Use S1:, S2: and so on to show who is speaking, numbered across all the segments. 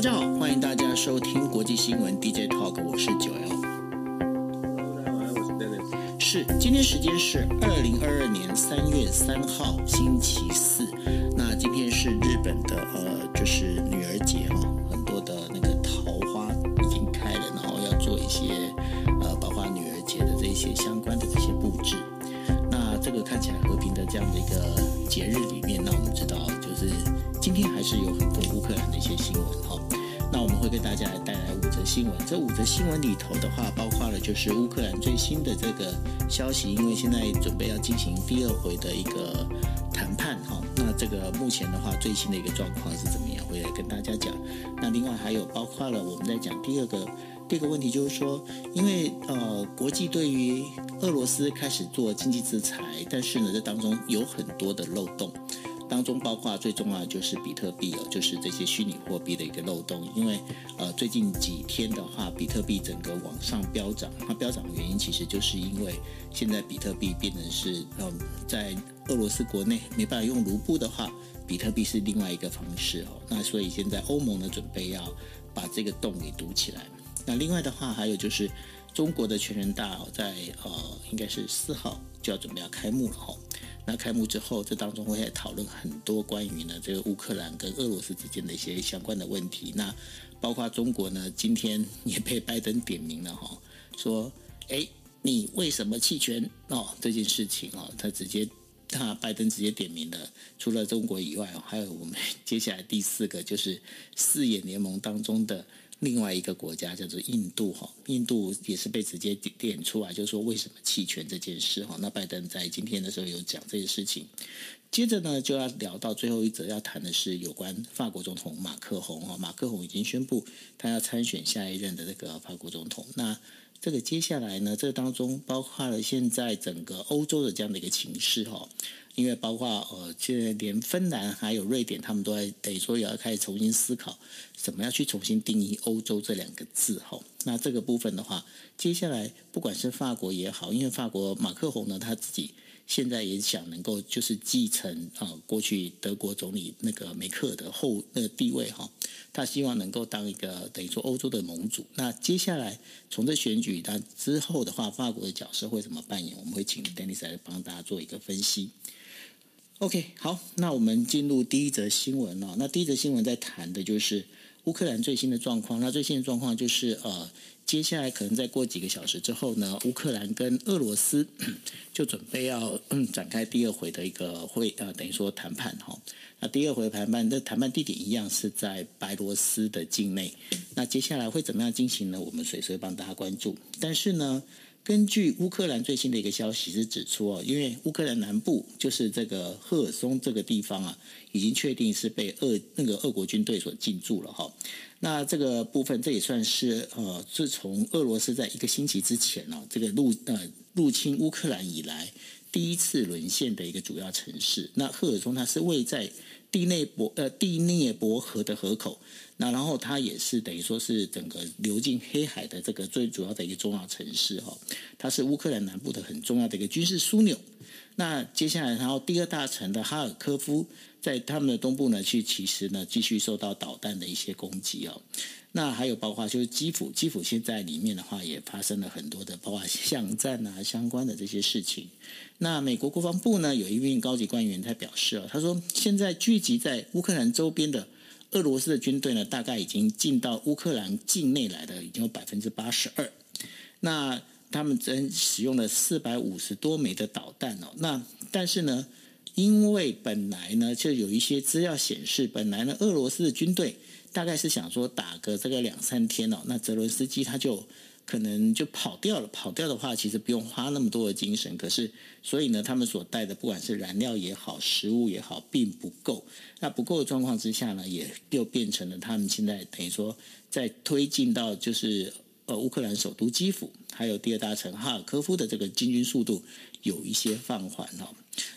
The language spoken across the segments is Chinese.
S1: 大家好，欢迎大家收听国际新闻 DJ Talk，我是九 L。
S2: 大家好，我是 Dennis。
S1: 是，今天时间是二零二二年三月三号，星期四。那今天是日本的呃，就是女儿节哦，很多的那个桃花已经开了，然后要做一些呃，包括女儿节的这些相关的这些布置。那这个看起来和平的这样的一个节日里面，那我们知道就是今天还是有很多乌克兰的一些新闻哈。那我们会给大家来带来五则新闻。这五则新闻里头的话，包括了就是乌克兰最新的这个消息，因为现在准备要进行第二回的一个谈判哈。那这个目前的话，最新的一个状况是怎么样？会来跟大家讲。那另外还有包括了我们在讲第二个第二个问题，就是说，因为呃国际对于俄罗斯开始做经济制裁，但是呢这当中有很多的漏洞。当中包括最重要的就是比特币哦，就是这些虚拟货币的一个漏洞。因为呃最近几天的话，比特币整个往上飙涨，它飙涨的原因其实就是因为现在比特币变成是呃在俄罗斯国内没办法用卢布的话，比特币是另外一个方式哦。那所以现在欧盟呢准备要把这个洞给堵起来。那另外的话还有就是中国的全人大，在呃应该是四号就要准备要开幕了哦。那开幕之后，这当中会讨论很多关于呢这个乌克兰跟俄罗斯之间的一些相关的问题。那包括中国呢，今天 也被拜登点名了哈，说，哎，你为什么弃权哦？这件事情哦，他直接，他拜登直接点名了。除了中国以外，还有我们 接下来第四个就是四眼联盟当中的。另外一个国家叫做印度哈，印度也是被直接点出来，就是说为什么弃权这件事哈。那拜登在今天的时候有讲这件事情。接着呢，就要聊到最后一则要谈的是有关法国总统马克宏哈。马克宏已经宣布他要参选下一任的这个法国总统。那这个接下来呢，这当中包括了现在整个欧洲的这样的一个情势哈。因为包括呃，现在连芬兰还有瑞典，他们都在等于说也要开始重新思考，怎么样去重新定义“欧洲”这两个字哈。那这个部分的话，接下来不管是法国也好，因为法国马克宏呢，他自己现在也想能够就是继承啊过去德国总理那个梅克的后那个地位哈，他希望能够当一个等于说欧洲的盟主。那接下来从这选举他之后的话，法国的角色会怎么扮演？我们会请 Dennis 来帮大家做一个分析。OK，好，那我们进入第一则新闻哦。那第一则新闻在谈的就是乌克兰最新的状况。那最新的状况就是，呃，接下来可能再过几个小时之后呢，乌克兰跟俄罗斯 就准备要展开第二回的一个会，呃，等于说谈判哈。那第二回谈判，那谈判地点一样是在白罗斯的境内。那接下来会怎么样进行呢？我们随时会帮大家关注。但是呢，根据乌克兰最新的一个消息是指出哦，因为乌克兰南部就是这个赫尔松这个地方啊，已经确定是被俄那个俄国军队所进驻了哈。那这个部分这也算是呃，自从俄罗斯在一个星期之前呢，这个入呃入侵乌克兰以来第一次沦陷的一个主要城市。那赫尔松它是位在第内伯呃第聂伯河的河口。那然后它也是等于说是整个流进黑海的这个最主要的一个重要城市哈，它是乌克兰南部的很重要的一个军事枢纽。那接下来，然后第二大城的哈尔科夫，在他们的东部呢，去其实呢继续受到导弹的一些攻击哦。那还有包括就是基辅，基辅现在里面的话也发生了很多的包括巷战啊相关的这些事情。那美国国防部呢有一名高级官员他表示哦，他说现在聚集在乌克兰周边的。俄罗斯的军队呢，大概已经进到乌克兰境内来的已经有百分之八十二。那他们真使用了四百五十多枚的导弹哦。那但是呢，因为本来呢就有一些资料显示，本来呢俄罗斯的军队大概是想说打个这个两三天哦。那泽伦斯基他就。可能就跑掉了。跑掉的话，其实不用花那么多的精神。可是，所以呢，他们所带的不管是燃料也好，食物也好，并不够。那不够的状况之下呢，也又变成了他们现在等于说，在推进到就是呃乌克兰首都基辅，还有第二大城哈尔科夫的这个进军速度有一些放缓哈。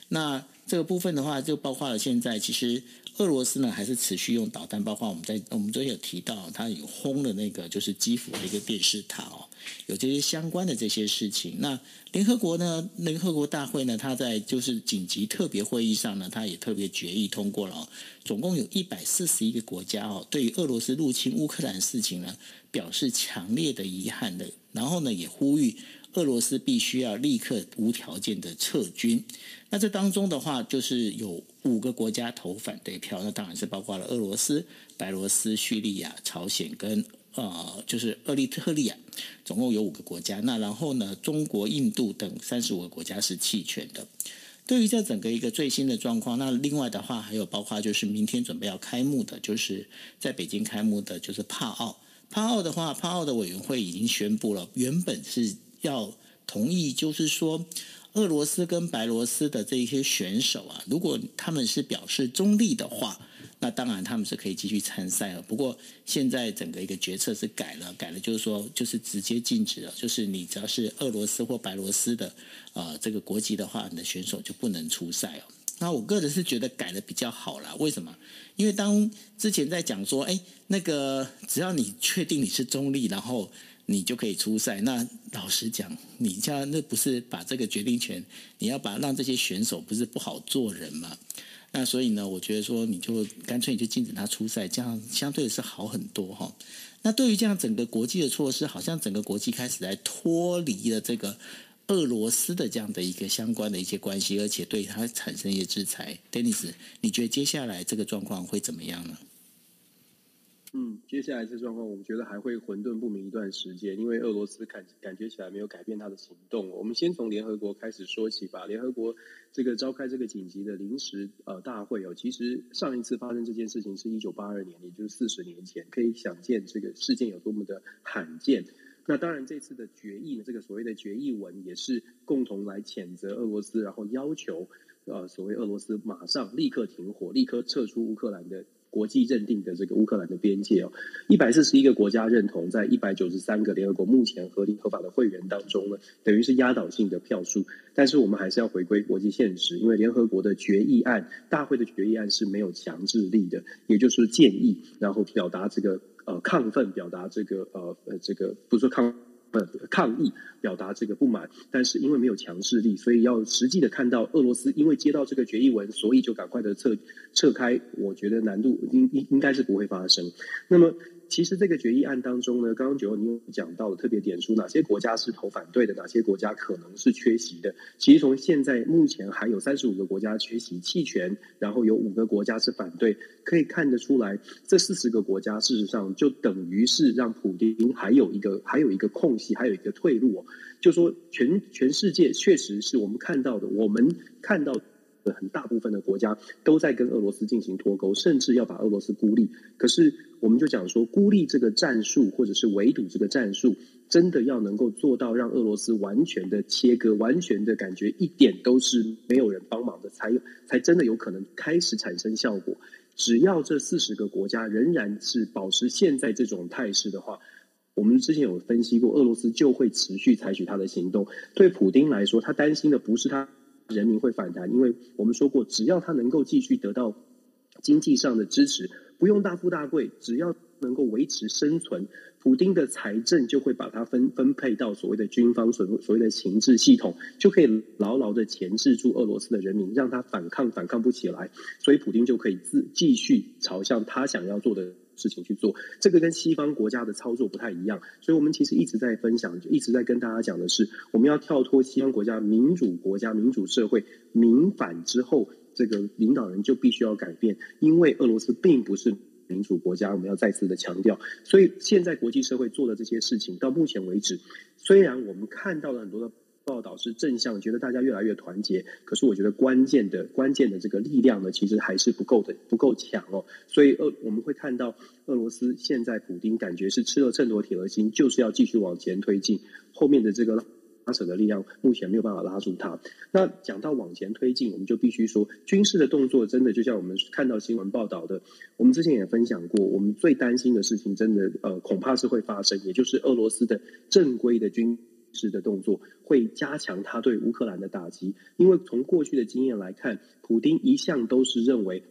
S1: 那这个部分的话，就包括了现在其实。俄罗斯呢，还是持续用导弹，包括我们在我们昨天有提到，它有轰了那个就是基辅的一个电视塔哦，有这些相关的这些事情。那联合国呢，联合国大会呢，它在就是紧急特别会议上呢，它也特别决议通过了，总共有一百四十一个国家哦，对于俄罗斯入侵乌克兰事情呢，表示强烈的遗憾的，然后呢，也呼吁。俄罗斯必须要立刻无条件的撤军。那这当中的话，就是有五个国家投反对票，那当然是包括了俄罗斯、白罗斯、叙利亚、朝鲜跟呃，就是厄立特利亚，总共有五个国家。那然后呢，中国、印度等三十五个国家是弃权的。对于这整个一个最新的状况，那另外的话还有包括就是明天准备要开幕的，就是在北京开幕的，就是帕奥。帕奥的话，帕奥的委员会已经宣布了，原本是。要同意，就是说，俄罗斯跟白罗斯的这些选手啊，如果他们是表示中立的话，那当然他们是可以继续参赛了。不过现在整个一个决策是改了，改了就是说，就是直接禁止了，就是你只要是俄罗斯或白罗斯的啊、呃、这个国籍的话，你的选手就不能出赛哦。那我个人是觉得改的比较好啦。为什么？因为当之前在讲说，哎，那个只要你确定你是中立，然后。你就可以出赛。那老实讲，你这样那不是把这个决定权，你要把让这些选手不是不好做人吗？那所以呢，我觉得说你就干脆你就禁止他出赛，这样相对是好很多哈。那对于这样整个国际的措施，好像整个国际开始在脱离了这个俄罗斯的这样的一个相关的一些关系，而且对他产生一些制裁。Dennis，你觉得接下来这个状况会怎么样呢？
S2: 嗯，接下来这状况，我们觉得还会混沌不明一段时间，因为俄罗斯感感觉起来没有改变他的行动。我们先从联合国开始说起吧。联合国这个召开这个紧急的临时呃大会哦，其实上一次发生这件事情是一九八二年，也就是四十年前，可以想见这个事件有多么的罕见。那当然，这次的决议呢，这个所谓的决议文也是共同来谴责俄罗斯，然后要求呃所谓俄罗斯马上立刻停火，立刻撤出乌克兰的。国际认定的这个乌克兰的边界哦，一百四十一个国家认同，在一百九十三个联合国目前合理合法的会员当中呢，等于是压倒性的票数。但是我们还是要回归国际现实，因为联合国的决议案，大会的决议案是没有强制力的，也就是建议，然后表达这个呃亢奋，表达这个呃呃这个不是说呃。抗议表达这个不满，但是因为没有强制力，所以要实际的看到俄罗斯因为接到这个决议文，所以就赶快的撤撤开。我觉得难度应应应该是不会发生。那么。其实这个决议案当中呢，刚刚九欧你有讲到的特别点出哪些国家是投反对的，哪些国家可能是缺席的。其实从现在目前还有三十五个国家缺席弃权，然后有五个国家是反对，可以看得出来，这四十个国家事实上就等于是让普丁还有一个还有一个空隙，还有一个退路哦。就说全全世界确实是我们看到的，我们看到。很大部分的国家都在跟俄罗斯进行脱钩，甚至要把俄罗斯孤立。可是，我们就讲说，孤立这个战术，或者是围堵这个战术，真的要能够做到让俄罗斯完全的切割，完全的感觉一点都是没有人帮忙的，才才真的有可能开始产生效果。只要这四十个国家仍然是保持现在这种态势的话，我们之前有分析过，俄罗斯就会持续采取他的行动。对普丁来说，他担心的不是他。人民会反弹，因为我们说过，只要他能够继续得到经济上的支持，不用大富大贵，只要能够维持生存，普丁的财政就会把它分分配到所谓的军方所所谓的情治系统，就可以牢牢的钳制住俄罗斯的人民，让他反抗反抗不起来，所以普丁就可以自继续朝向他想要做的事情去做，这个跟西方国家的操作不太一样，所以我们其实一直在分享，就一直在跟大家讲的是，我们要跳脱西方国家民主国家民主社会民反之后，这个领导人就必须要改变，因为俄罗斯并不是民主国家，我们要再次的强调。所以现在国际社会做的这些事情，到目前为止，虽然我们看到了很多的。报道是正向，觉得大家越来越团结。可是我觉得关键的关键的这个力量呢，其实还是不够的，不够强哦。所以俄我们会看到俄罗斯现在普丁感觉是吃了秤砣铁了心，就是要继续往前推进。后面的这个拉扯的力量目前没有办法拉住他。那讲到往前推进，我们就必须说军事的动作真的就像我们看到新闻报道的，我们之前也分享过，我们最担心的事情真的呃恐怕是会发生，也就是俄罗斯的正规的军。事的动作，会加强他对乌克兰的打击。因为从过去的经验来看，普丁一向都是认为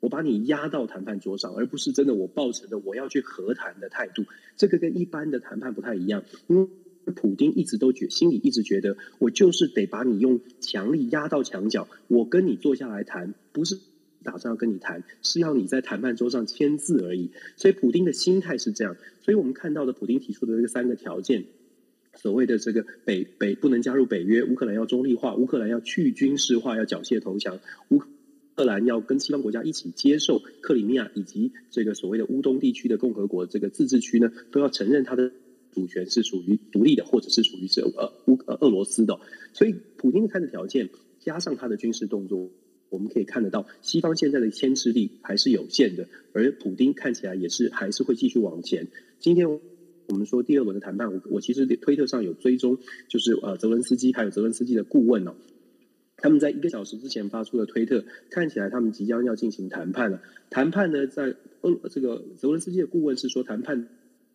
S2: 我把你压到谈判桌上，而不是真的我抱持的我要去和谈的态度。这个跟一般的谈判不太一样，因为普丁一直都觉心里一直觉得，我就是得把你用强力压到墙角，我跟你坐下来谈，不是。打算要跟你谈，是要你在谈判桌上签字而已。所以，普丁的心态是这样。所以我们看到的普丁提出的这三个条件，所谓的这个北北不能加入北约，乌克兰要中立化，乌克兰要去军事化，要缴械投降，乌克兰要跟西方国家一起接受克里米亚以及这个所谓的乌东地区的共和国这个自治区呢，都要承认它的主权是属于独立的，或者是属于这呃乌呃俄罗斯的。所以，普丁的三个条件加上他的军事动作。我们可以看得到，西方现在的牵制力还是有限的，而普丁看起来也是还是会继续往前。今天我们说第二轮的谈判，我我其实推特上有追踪，就是呃泽伦斯基还有泽伦斯基的顾问哦，他们在一个小时之前发出的推特，看起来他们即将要进行谈判了。谈判呢，在呃这个泽伦斯基的顾问是说，谈判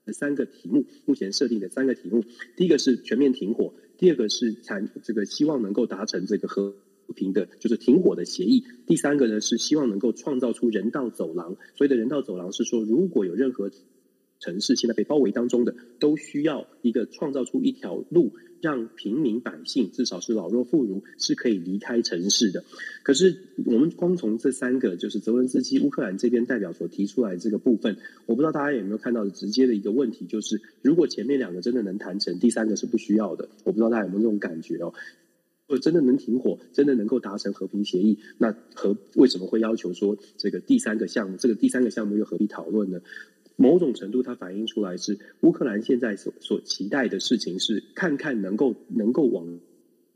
S2: 三个题目，目前设定的三个题目，第一个是全面停火，第二个是谈这个希望能够达成这个和。和平的，就是停火的协议。第三个呢，是希望能够创造出人道走廊。所谓的人道走廊是说，如果有任何城市现在被包围当中的，都需要一个创造出一条路，让平民百姓，至少是老弱妇孺，是可以离开城市的。可是我们光从这三个，就是泽文斯基乌克兰这边代表所提出来这个部分，我不知道大家有没有看到的直接的一个问题，就是如果前面两个真的能谈成，第三个是不需要的。我不知道大家有没有这种感觉哦。如果真的能停火，真的能够达成和平协议，那和为什么会要求说这个第三个项目，这个第三个项目又何必讨论呢？某种程度，它反映出来是乌克兰现在所所期待的事情是，看看能够能够往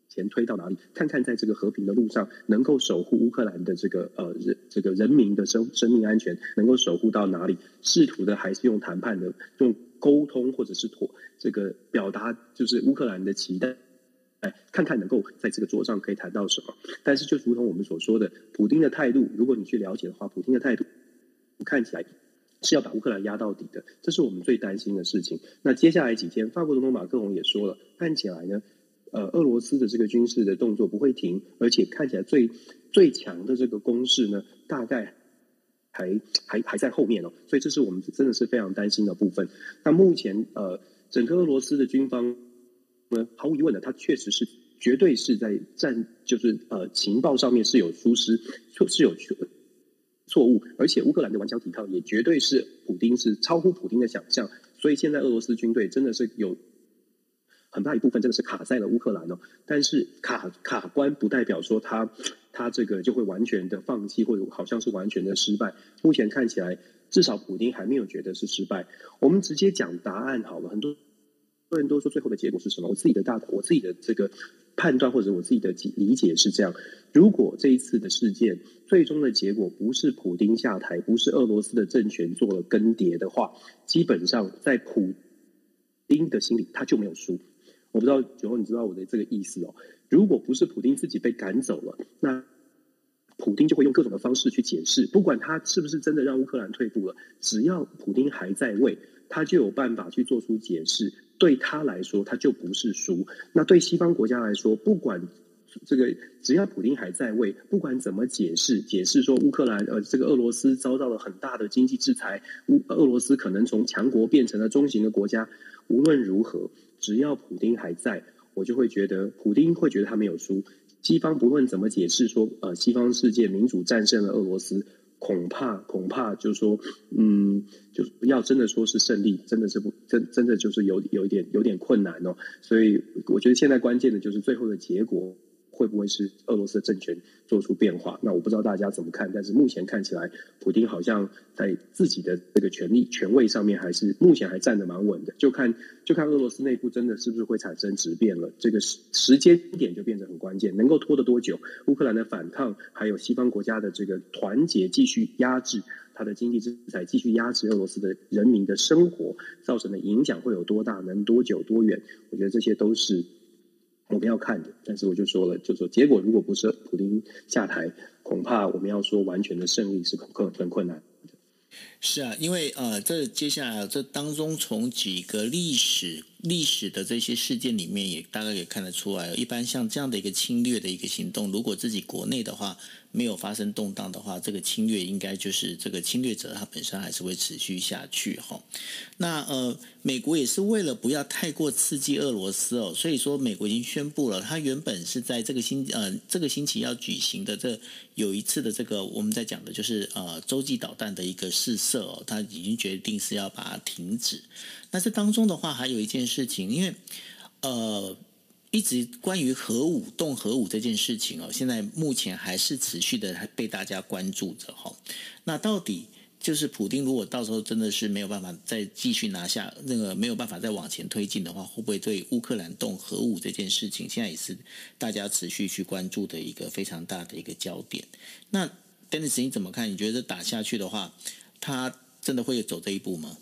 S2: 前推到哪里，看看在这个和平的路上能够守护乌克兰的这个呃人这个人民的生生命安全，能够守护到哪里？试图的还是用谈判的用沟通或者是妥这个表达，就是乌克兰的期待。哎，看看能够在这个桌上可以谈到什么。但是，就如同我们所说的，普丁的态度，如果你去了解的话，普丁的态度看起来是要把乌克兰压到底的，这是我们最担心的事情。那接下来几天，法国总统马克龙也说了，看起来呢，呃，俄罗斯的这个军事的动作不会停，而且看起来最最强的这个攻势呢，大概还还还在后面哦。所以，这是我们真的是非常担心的部分。那目前，呃，整个俄罗斯的军方。毫无疑问的，他确实是绝对是在战，就是呃情报上面是有疏失，是有缺错误，而且乌克兰的顽强抵抗也绝对是普丁是超乎普丁的想象，所以现在俄罗斯军队真的是有很大一部分真的是卡在了乌克兰哦，但是卡卡关不代表说他他这个就会完全的放弃或者好像是完全的失败，目前看起来至少普丁还没有觉得是失败，我们直接讲答案好了，很多。很多人都说最后的结果是什么？我自己的大，我自己的这个判断或者我自己的理解是这样：如果这一次的事件最终的结果不是普丁下台，不是俄罗斯的政权做了更迭的话，基本上在普丁的心里他就没有输。我不知道九号你知道我的这个意思哦？如果不是普丁自己被赶走了，那普丁就会用各种的方式去解释，不管他是不是真的让乌克兰退步了，只要普丁还在位，他就有办法去做出解释。对他来说，他就不是输。那对西方国家来说，不管这个，只要普丁还在位，不管怎么解释，解释说乌克兰呃，这个俄罗斯遭到了很大的经济制裁，乌俄罗斯可能从强国变成了中型的国家。无论如何，只要普丁还在，我就会觉得普丁会觉得他没有输。西方不论怎么解释说，呃，西方世界民主战胜了俄罗斯。恐怕恐怕就是说，嗯，就是要真的说是胜利，真的是不真真的就是有有一点有点困难哦。所以我觉得现在关键的就是最后的结果。会不会是俄罗斯的政权做出变化？那我不知道大家怎么看，但是目前看起来，普丁好像在自己的这个权力权位上面，还是目前还站得蛮稳的。就看就看俄罗斯内部真的是不是会产生质变了，这个时时间点就变得很关键，能够拖得多久？乌克兰的反抗，还有西方国家的这个团结，继续压制它的经济制裁，继续压制俄罗斯的人民的生活，造成的影响会有多大？能多久多远？我觉得这些都是。我们要看的，但是我就说了，就说结果如果不是普丁下台，恐怕我们要说完全的胜利是很很困难。
S1: 是啊，因为呃，这接下来这当中从几个历史历史的这些事件里面，也大概也看得出来，一般像这样的一个侵略的一个行动，如果自己国内的话没有发生动荡的话，这个侵略应该就是这个侵略者他本身还是会持续下去哈。那呃，美国也是为了不要太过刺激俄罗斯哦，所以说美国已经宣布了，他原本是在这个星呃这个星期要举行的这有一次的这个我们在讲的就是呃洲际导弹的一个试射哦，他已经决定是要把它停止。那这当中的话，还有一件事情，因为呃，一直关于核武动核武这件事情哦，现在目前还是持续的被大家关注着哈。那到底就是普丁如果到时候真的是没有办法再继续拿下那个没有办法再往前推进的话，会不会对乌克兰动核武这件事情，现在也是大家持续去关注的一个非常大的一个焦点。那 Dennis 你怎么看？你觉得打下去的话，他真的会走这一步吗？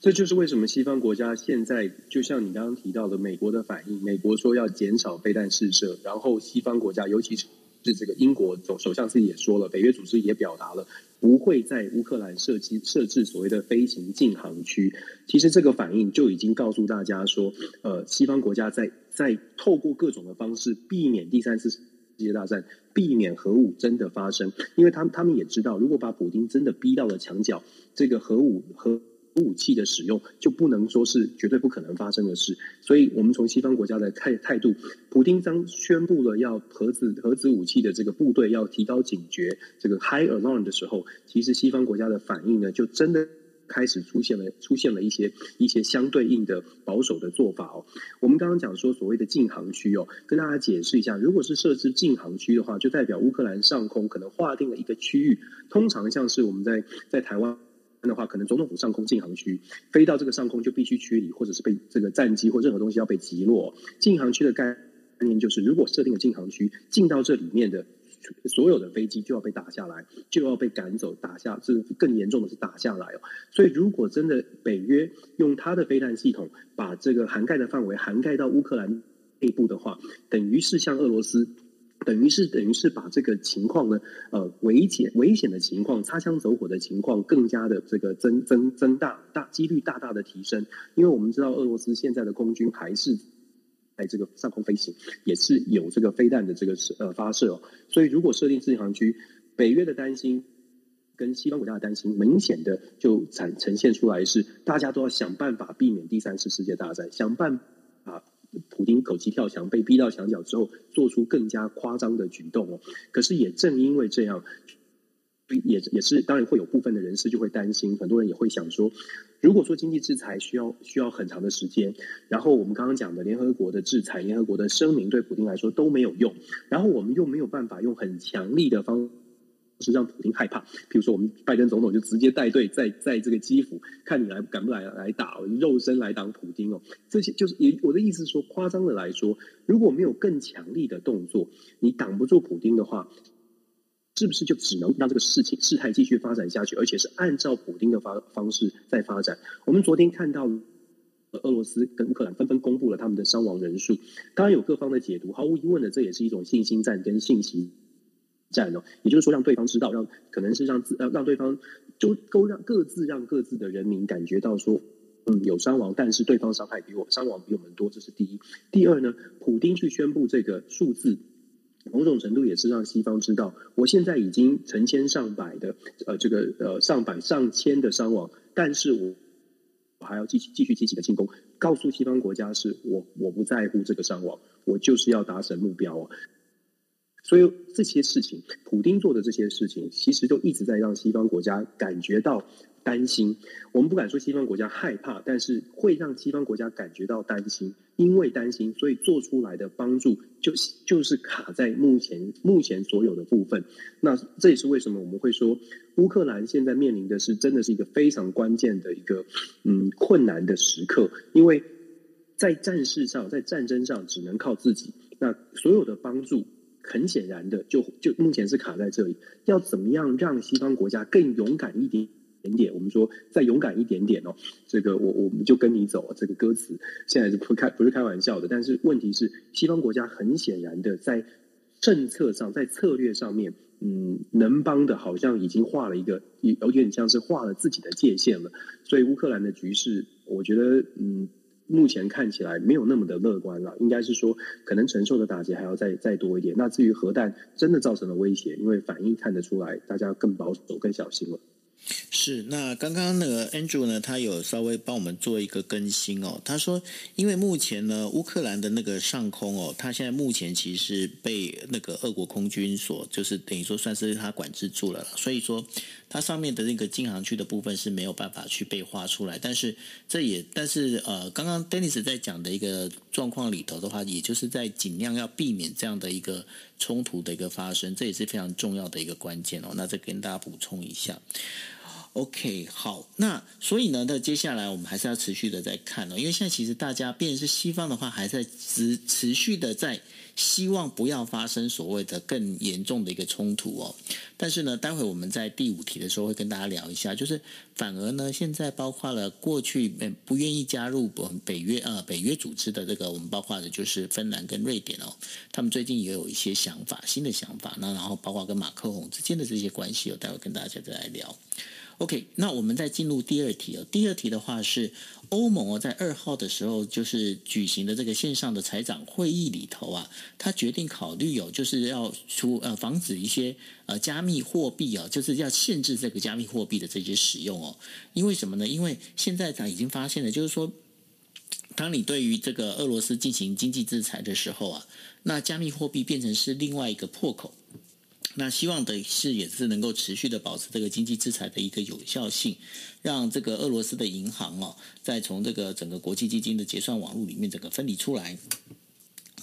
S2: 这就是为什么西方国家现在就像你刚刚提到的，美国的反应，美国说要减少飞弹试射，然后西方国家，尤其是这个英国总首相自己也说了，北约组织也表达了不会在乌克兰设计设置所谓的飞行禁航区。其实这个反应就已经告诉大家说，呃，西方国家在在透过各种的方式避免第三次世界大战，避免核武真的发生，因为他们他们也知道，如果把普丁真的逼到了墙角，这个核武核。武器的使用就不能说是绝对不可能发生的事，所以我们从西方国家的态态度，普丁当宣布了要核子核子武器的这个部队要提高警觉，这个 high alarm 的时候，其实西方国家的反应呢，就真的开始出现了出现了一些一些相对应的保守的做法哦。我们刚刚讲说所谓的禁航区哦，跟大家解释一下，如果是设置禁航区的话，就代表乌克兰上空可能划定了一个区域，通常像是我们在在台湾。的话，可能总统府上空禁航区，飞到这个上空就必须驱离，或者是被这个战机或任何东西要被击落。禁航区的概念就是，如果设定了禁航区，进到这里面的所有的飞机就要被打下来，就要被赶走，打下，这更严重的是打下来哦。所以，如果真的北约用它的飞弹系统把这个涵盖的范围涵盖到乌克兰内部的话，等于是向俄罗斯。等于是等于是把这个情况呢，呃，危险危险的情况，擦枪走火的情况，更加的这个增增增大大几率大大的提升。因为我们知道俄罗斯现在的空军还是在这个上空飞行，也是有这个飞弹的这个呃发射哦。所以如果设定禁航区，北约的担心跟西方国家的担心，明显的就产呈现出来是，大家都要想办法避免第三次世界大战，想办法。普丁狗急跳墙，被逼到墙角之后，做出更加夸张的举动哦。可是也正因为这样，也也是当然会有部分的人士就会担心，很多人也会想说，如果说经济制裁需要需要很长的时间，然后我们刚刚讲的联合国的制裁、联合国的声明对普丁来说都没有用，然后我们又没有办法用很强力的方。式让普丁害怕，比如说我们拜登总统就直接带队在在这个基辅，看你来敢不来来打，肉身来挡普丁哦。这些就是也我的意思是说，夸张的来说，如果没有更强力的动作，你挡不住普丁的话，是不是就只能让这个事情事态继续发展下去，而且是按照普丁的方方式在发展？我们昨天看到俄罗斯跟乌克兰纷纷公布了他们的伤亡人数，当然有各方的解读，毫无疑问的，这也是一种信心战跟信息。战哦，也就是说，让对方知道，让可能是让自呃让对方就都让各自让各自的人民感觉到说，嗯，有伤亡，但是对方伤害比我伤亡比我们多，这是第一。第二呢，普丁去宣布这个数字，某种程度也是让西方知道，我现在已经成千上百的呃这个呃上百上千的伤亡，但是我我还要继续继续积极的进攻，告诉西方国家是我我不在乎这个伤亡，我就是要达成目标哦。所以这些事情，普丁做的这些事情，其实都一直在让西方国家感觉到担心。我们不敢说西方国家害怕，但是会让西方国家感觉到担心。因为担心，所以做出来的帮助就就是卡在目前目前所有的部分。那这也是为什么我们会说，乌克兰现在面临的是真的是一个非常关键的一个嗯困难的时刻，因为在战事上，在战争上只能靠自己。那所有的帮助。很显然的，就就目前是卡在这里。要怎么样让西方国家更勇敢一点点点？我们说再勇敢一点点哦。这个我我们就跟你走。这个歌词现在是不开不是开玩笑的，但是问题是，西方国家很显然的在政策上，在策略上面，嗯，能帮的好像已经画了一个，有点像是画了自己的界限了。所以乌克兰的局势，我觉得，嗯，目前看起来没有那么的乐观了。应该是说，可能承受的打击还要再再多一点。那至于核弹真的造成了威胁，因为反应看得出来，大家更保守、更小心了。
S1: 是，那刚刚那个 Andrew 呢，他有稍微帮我们做一个更新哦。他说，因为目前呢，乌克兰的那个上空哦，他现在目前其实被那个俄国空军所，就是等于说算是他管制住了，所以说它上面的那个禁航区的部分是没有办法去被画出来。但是这也，但是呃，刚刚 Dennis 在讲的一个状况里头的话，也就是在尽量要避免这样的一个冲突的一个发生，这也是非常重要的一个关键哦。那再跟大家补充一下。OK，好，那所以呢，那接下来我们还是要持续的在看哦，因为现在其实大家，便是西方的话，还在持持续的在希望不要发生所谓的更严重的一个冲突哦。但是呢，待会我们在第五题的时候会跟大家聊一下，就是反而呢，现在包括了过去不愿意加入北约呃北约组织的这个，我们包括的就是芬兰跟瑞典哦，他们最近也有一些想法，新的想法，那然后包括跟马克宏之间的这些关系，我待会跟大家再来聊。OK，那我们再进入第二题哦。第二题的话是欧盟哦，在二号的时候就是举行的这个线上的财长会议里头啊，他决定考虑有就是要出呃防止一些呃加密货币啊，就是要限制这个加密货币的这些使用哦。因为什么呢？因为现在他已经发现了，就是说，当你对于这个俄罗斯进行经济制裁的时候啊，那加密货币变成是另外一个破口。那希望的是也是能够持续的保持这个经济制裁的一个有效性，让这个俄罗斯的银行哦，再从这个整个国际基金的结算网络里面整个分离出来。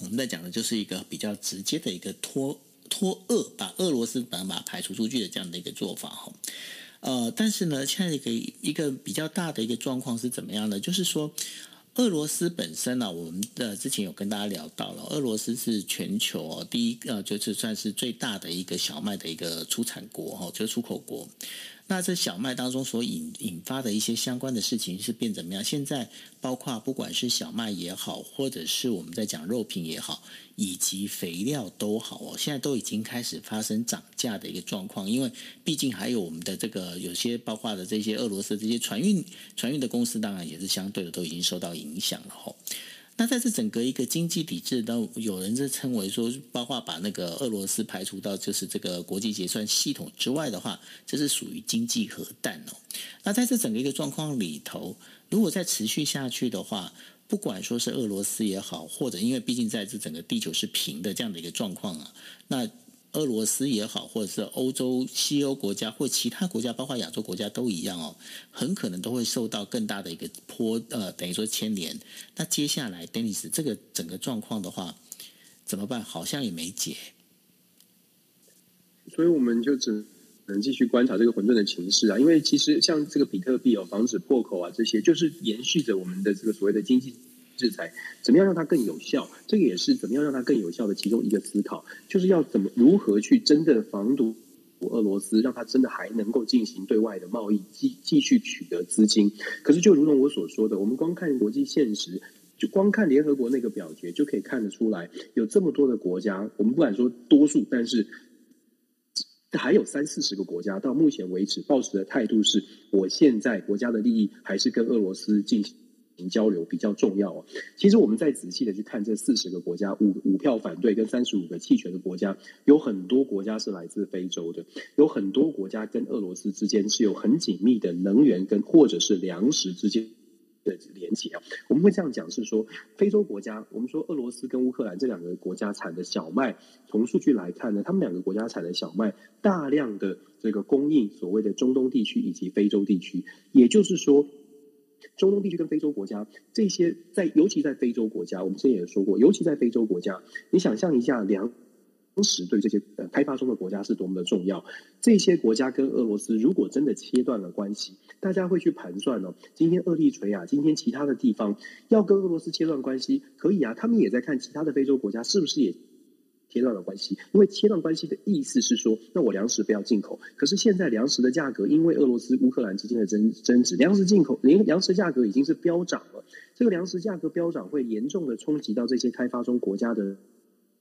S1: 我们在讲的就是一个比较直接的一个脱脱俄，把俄罗斯把它排除出去的这样的一个做法哈。呃，但是呢，现在一个一个比较大的一个状况是怎么样的？就是说。俄罗斯本身呢、我们的之前有跟大家聊到了，俄罗斯是全球、第一个，就是算是最大的一个小麦的一个出产国哈，就是出口国。那这小麦当中所引引发的一些相关的事情是变怎么样？现在包括不管是小麦也好，或者是我们在讲肉品也好，以及肥料都好哦，现在都已经开始发生涨价的一个状况。因为毕竟还有我们的这个有些包括的这些俄罗斯这些船运船运的公司，当然也是相对的都已经受到影响了吼。那在这整个一个经济体制，都有人在称为说，包括把那个俄罗斯排除到就是这个国际结算系统之外的话，这是属于经济核弹哦。那在这整个一个状况里头，如果再持续下去的话，不管说是俄罗斯也好，或者因为毕竟在这整个地球是平的这样的一个状况啊，那。俄罗斯也好，或者是欧洲、西欧国家，或其他国家，包括亚洲国家都一样哦，很可能都会受到更大的一个波，呃，等于说牵连。那接下来，Dennis，这个整个状况的话，怎么办？好像也没解。
S2: 所以我们就只能继续观察这个混沌的情势啊，因为其实像这个比特币哦，防止破口啊，这些就是延续着我们的这个所谓的经济。制裁怎么样让它更有效？这个也是怎么样让它更有效的其中一个思考，就是要怎么如何去真的防堵俄罗斯，让它真的还能够进行对外的贸易，继继续取得资金。可是就如同我所说的，我们光看国际现实，就光看联合国那个表决就可以看得出来，有这么多的国家，我们不敢说多数，但是还有三四十个国家到目前为止抱持的态度是，我现在国家的利益还是跟俄罗斯进行。交流比较重要哦。其实我们再仔细的去看这四十个国家，五五票反对跟三十五个弃权的国家，有很多国家是来自非洲的，有很多国家跟俄罗斯之间是有很紧密的能源跟或者是粮食之间的连接啊。我们会这样讲是说，非洲国家，我们说俄罗斯跟乌克兰这两个国家产的小麦，从数据来看呢，他们两个国家产的小麦大量的这个供应所谓的中东地区以及非洲地区，也就是说。中东地区跟非洲国家，这些在尤其在非洲国家，我们之前也说过，尤其在非洲国家，你想象一下，粮食对这些呃开发中的国家是多么的重要。这些国家跟俄罗斯如果真的切断了关系，大家会去盘算哦，今天厄立垂亚，今天其他的地方要跟俄罗斯切断关系，可以啊，他们也在看其他的非洲国家是不是也。切断了关系，因为切断关系的意思是说，那我粮食不要进口。可是现在粮食的价格，因为俄罗斯乌克兰之间的争争执，粮食进口，连粮食价格已经是飙涨了。这个粮食价格飙涨会严重的冲击到这些开发中国家的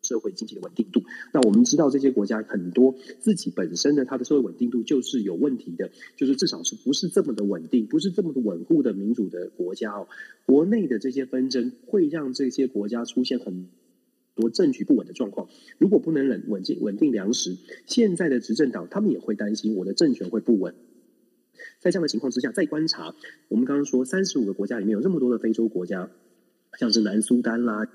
S2: 社会经济的稳定度。那我们知道这些国家很多自己本身的它的社会稳定度就是有问题的，就是至少是不是这么的稳定，不是这么的稳固的民主的国家哦。国内的这些纷争会让这些国家出现很多政局不稳的状况。如果不能稳稳定稳定粮食，现在的执政党他们也会担心我的政权会不稳。在这样的情况之下，再观察，我们刚刚说三十五个国家里面有这么多的非洲国家，像是南苏丹啦，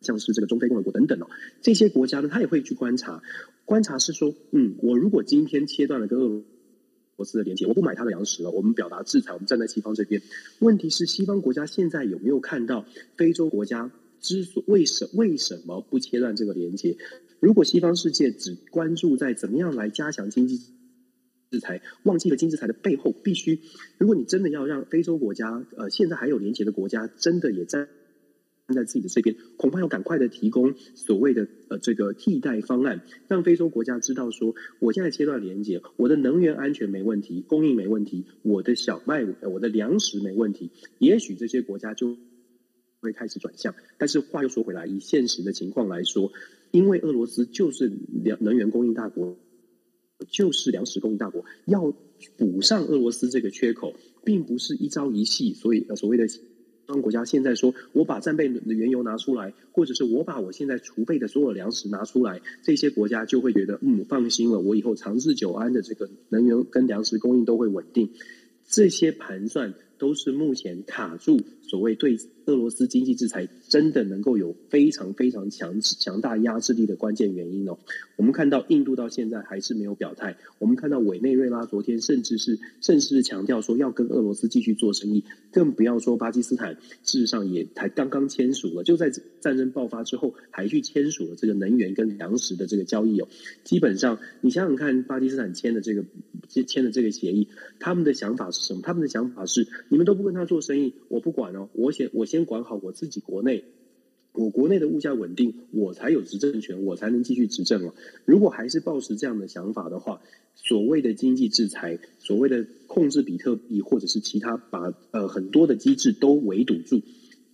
S2: 像是这个中非共和国等等哦，这些国家呢，他也会去观察，观察是说，嗯，我如果今天切断了跟俄罗斯的连接，我不买他的粮食了，我们表达制裁，我们站在西方这边。问题是，西方国家现在有没有看到非洲国家之所为什为什么不切断这个连接？如果西方世界只关注在怎么样来加强经济。制裁忘记了经济制裁的背后，必须，如果你真的要让非洲国家，呃，现在还有连接的国家，真的也站站在自己的这边，恐怕要赶快的提供所谓的呃这个替代方案，让非洲国家知道说，我现在切断连接，我的能源安全没问题，供应没问题，我的小麦，我的粮食没问题，也许这些国家就会开始转向。但是话又说回来，以现实的情况来说，因为俄罗斯就是粮能源供应大国。就是粮食供应大国，要补上俄罗斯这个缺口，并不是一朝一夕。所以，所谓的当国家现在说，我把战备的原油拿出来，或者是我把我现在储备的所有粮食拿出来，这些国家就会觉得，嗯，放心了，我以后长治久安的这个能源跟粮食供应都会稳定。这些盘算都是目前卡住所谓对俄罗斯经济制裁真的能够有非常非常强强大压制力的关键原因哦。我们看到印度到现在还是没有表态，我们看到委内瑞拉昨天甚至是甚至是强调说要跟俄罗斯继续做生意，更不要说巴基斯坦，事实上也才刚刚签署了，就在战争爆发之后还去签署了这个能源跟粮食的这个交易哦。基本上你想想看，巴基斯坦签的这个签的这个协议，他们的想法是什么？他们的想法是你们都不跟他做生意，我不管哦，我先我。先管好我自己国内，我国内的物价稳定，我才有执政权，我才能继续执政了。如果还是抱持这样的想法的话，所谓的经济制裁，所谓的控制比特币，或者是其他把呃很多的机制都围堵住，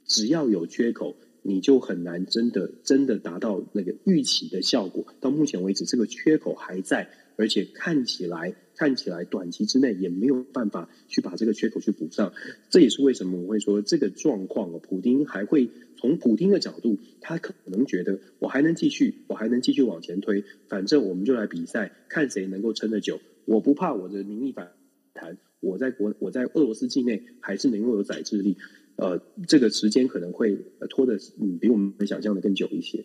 S2: 只要有缺口，你就很难真的真的达到那个预期的效果。到目前为止，这个缺口还在。而且看起来，看起来短期之内也没有办法去把这个缺口去补上。这也是为什么我会说这个状况哦，普丁还会从普丁的角度，他可能觉得我还能继续，我还能继续往前推，反正我们就来比赛，看谁能够撑得久。我不怕我的民意反弹，我在国我在俄罗斯境内还是能够有宰制力。呃，这个时间可能会拖得嗯比我们想象的更久一些。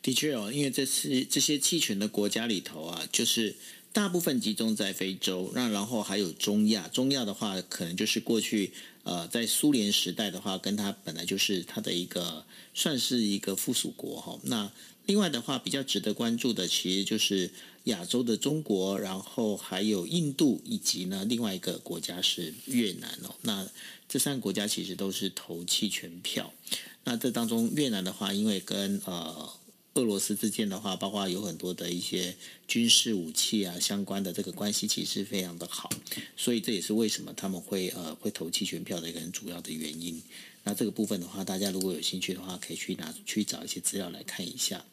S1: 的确哦，因为这次这些弃权的国家里头啊，就是大部分集中在非洲，那然后还有中亚。中亚的话，可能就是过去呃，在苏联时代的话，跟它本来就是它的一个算是一个附属国哈。那另外的话，比较值得关注的，其实就是亚洲的中国，然后还有印度，以及呢另外一个国家是越南哦。那这三个国家其实都是投弃权票。那这当中，越南的话，因为跟呃俄罗斯之间的话，包括有很多的一些军事武器啊相关的这个关系，其实非常的好，所以这也是为什么他们会呃会投弃权票的一个很主要的原因。那这个部分的话，大家如果有兴趣的话，可以去拿去找一些资料来看一下。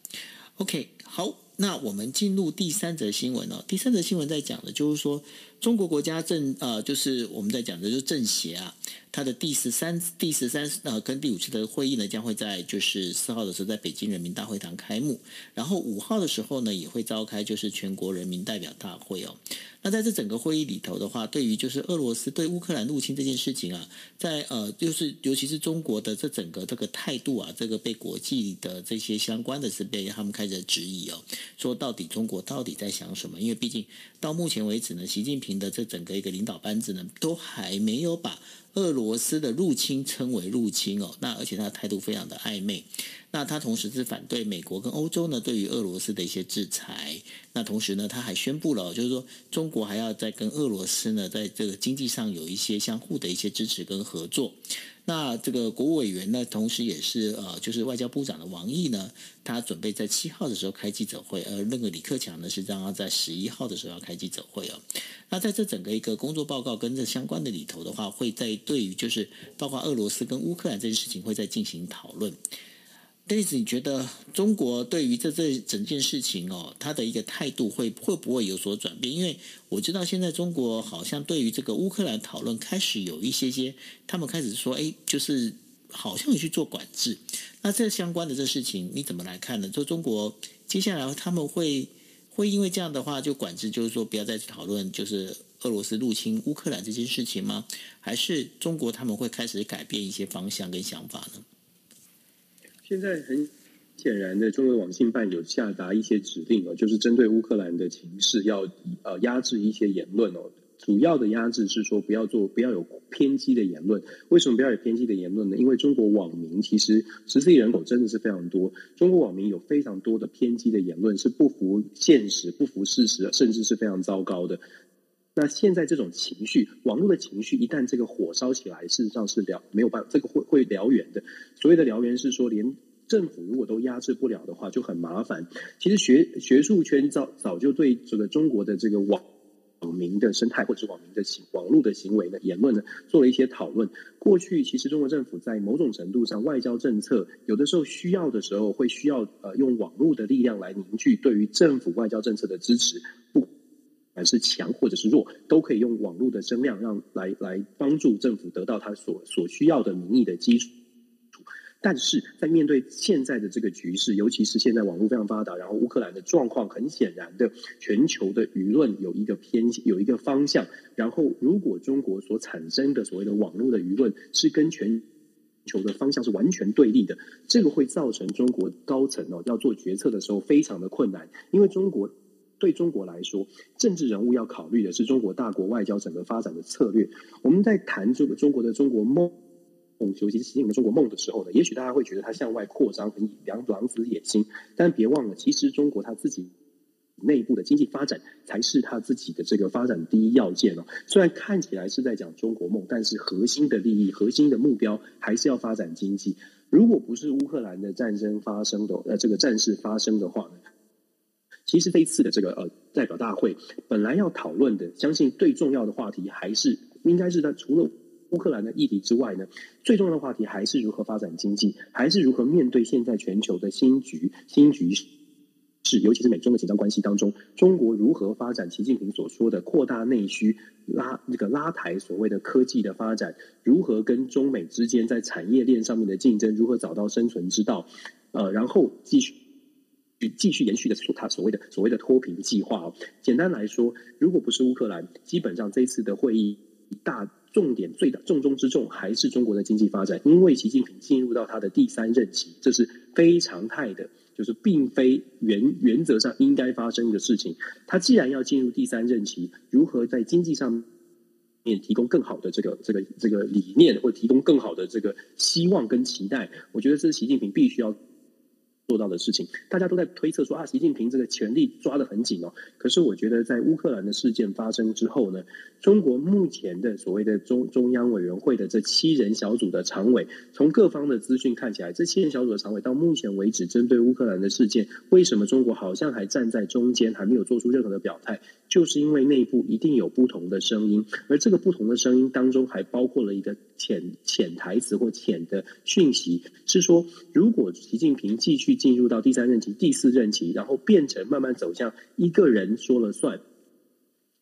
S1: OK，好，那我们进入第三则新闻哦。第三则新闻在讲的就是说，中国国家政呃，就是我们在讲的就是政协啊。它的第十三、第十三呃跟第五次的会议呢，将会在就是四号的时候在北京人民大会堂开幕，然后五号的时候呢，也会召开就是全国人民代表大会哦。那在这整个会议里头的话，对于就是俄罗斯对乌克兰入侵这件事情啊，在呃就是尤其是中国的这整个这个态度啊，这个被国际的这些相关的是被他们开始质疑哦，说到底中国到底在想什么？因为毕竟到目前为止呢，习近平的这整个一个领导班子呢，都还没有把。俄罗斯的入侵称为入侵哦，那而且他的态度非常的暧昧，那他同时是反对美国跟欧洲呢对于俄罗斯的一些制裁，那同时呢他还宣布了，就是说中国还要再跟俄罗斯呢在这个经济上有一些相互的一些支持跟合作。那这个国务委员呢，同时也是呃，就是外交部长的王毅呢，他准备在七号的时候开记者会，而那个李克强呢是让他在十一号的时候要开记者会哦。那在这整个一个工作报告跟这相关的里头的话，会在对于就是包括俄罗斯跟乌克兰这件事情会再进行讨论。例子，你觉得中国对于这这整件事情哦，他的一个态度会会不会有所转变？因为我知道现在中国好像对于这个乌克兰讨论开始有一些些，他们开始说，哎，就是好像有去做管制。那这相关的这事情你怎么来看呢？就中国接下来他们会会因为这样的话就管制，就是说不要再讨论就是俄罗斯入侵乌克兰这件事情吗？还是中国他们会开始改变一些方向跟想法呢？
S2: 现在很显然的，中国网信办有下达一些指令哦，就是针对乌克兰的情势要呃压制一些言论哦。主要的压制是说不要做，不要有偏激的言论。为什么不要有偏激的言论呢？因为中国网民其实十四亿人口真的是非常多，中国网民有非常多的偏激的言论是不符现实、不符事实，甚至是非常糟糕的。那现在这种情绪，网络的情绪，一旦这个火烧起来，事实上是燎没有办法，这个会会燎原的。所谓的燎原是说，连政府如果都压制不了的话，就很麻烦。其实学学术圈早早就对这个中国的这个网网民的生态，或者网民的行网络的行为呢，言论呢，做了一些讨论。过去其实中国政府在某种程度上，外交政策有的时候需要的时候，会需要呃用网络的力量来凝聚对于政府外交政策的支持。不是强或者是弱，都可以用网络的声量让来来帮助政府得到他所所需要的民意的基础。但是在面对现在的这个局势，尤其是现在网络非常发达，然后乌克兰的状况很显然的，全球的舆论有一个偏有一个方向。然后，如果中国所产生的所谓的网络的舆论是跟全球的方向是完全对立的，这个会造成中国高层哦要做决策的时候非常的困难，因为中国。对中国来说，政治人物要考虑的是中国大国外交整个发展的策略。我们在谈这个中国的中国梦，尤其是习近平的中国梦的时候呢，也许大家会觉得它向外扩张，很两狼子野心。但别忘了，其实中国它自己内部的经济发展才是它自己的这个发展第一要件哦。虽然看起来是在讲中国梦，但是核心的利益、核心的目标还是要发展经济。如果不是乌克兰的战争发生的呃这个战事发生的话呢？其实这一次的这个呃代表大会本来要讨论的，相信最重要的话题还是应该是它除了乌克兰的议题之外呢，最重要的话题还是如何发展经济，还是如何面对现在全球的新局新局势，尤其是美中的紧张关系当中，中国如何发展习近平所说的扩大内需，拉那个拉抬所谓的科技的发展，如何跟中美之间在产业链上面的竞争，如何找到生存之道，呃，然后继续。继续延续的所他所谓的所谓的脱贫计划哦。简单来说，如果不是乌克兰，基本上这一次的会议大重点最大重中之重还是中国的经济发展。因为习近平进入到他的第三任期，这是非常态的，就是并非原原则上应该发生的事情。他既然要进入第三任期，如何在经济上面提供更好的这个这个这个理念，或提供更好的这个希望跟期待，我觉得这是习近平必须要。做到的事情，大家都在推测说啊，习近平这个权力抓得很紧哦。可是我觉得，在乌克兰的事件发生之后呢，中国目前的所谓的中中央委员会的这七人小组的常委，从各方的资讯看起来，这七人小组的常委到目前为止，针对乌克兰的事件，为什么中国好像还站在中间，还没有做出任何的表态？就是因为内部一定有不同的声音，而这个不同的声音当中，还包括了一个潜潜台词或潜的讯息，是说，如果习近平继续。进入到第三任期、第四任期，然后变成慢慢走向一个人说了算。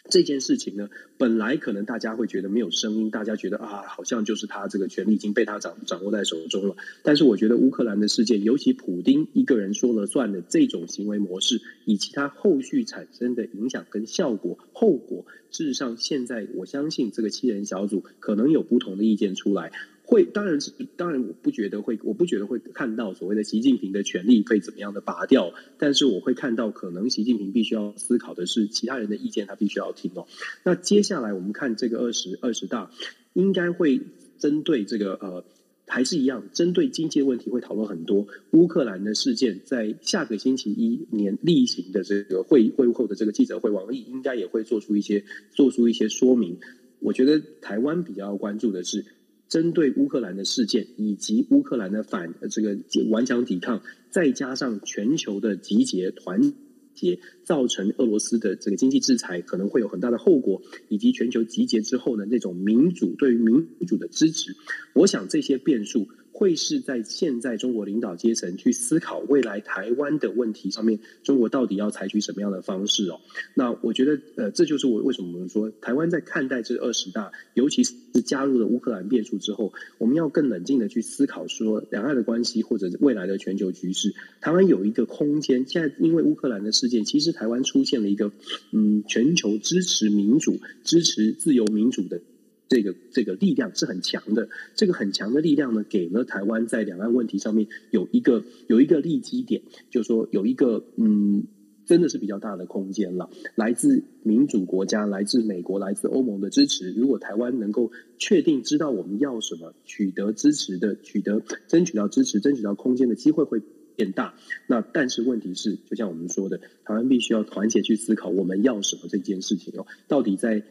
S2: 这件事情呢，本来可能大家会觉得没有声音，大家觉得啊，好像就是他这个权力已经被他掌掌握在手中了。但是我觉得乌克兰的事件，尤其普丁一个人说了算的这种行为模式，以及他后续产生的影响跟效果、后果，事实上现在我相信这个七人小组可能有不同的意见出来。会，当然是当然，我不觉得会，我不觉得会看到所谓的习近平的权力被怎么样的拔掉，但是我会看到，可能习近平必须要思考的是，其他人的意见他必须要听哦。那接下来我们看这个二十二十大，应该会针对这个呃，还是一样，针对经济问题会讨论很多。乌克兰的事件在下个星期一年例行的这个会会后的这个记者会，王毅应该也会做出一些做出一些说明。我觉得台湾比较关注的是。针对乌克兰的事件，以及乌克兰的反这个顽强抵抗，再加上全球的集结团结，造成俄罗斯的这个经济制裁可能会有很大的后果，以及全球集结之后的那种民主对于民主的支持，我想这些变数会是在现在中国领导阶层去思考未来台湾的问题上面，中国到底要采取什么样的方式哦？那我觉得，呃，这就是我为什么我们说台湾在看待这二十大，尤其是加入了乌克兰变数之后，我们要更冷静的去思考说两岸的关系或者未来的全球局势。台湾有一个空间，现在因为乌克兰的事件，其实台湾出现了一个嗯，全球支持民主、支持自由民主的。这个这个力量是很强的，这个很强的力量呢，给了台湾在两岸问题上面有一个有一个立基点，就是说有一个嗯，真的是比较大的空间了。来自民主国家、来自美国、来自欧盟的支持，如果台湾能够确定知道我们要什么，取得支持的、取得争取到支持、争取到空间的机会会变大。那但是问题是，就像我们说的，台湾必须要团结去思考我们要什么这件事情哦，到底在。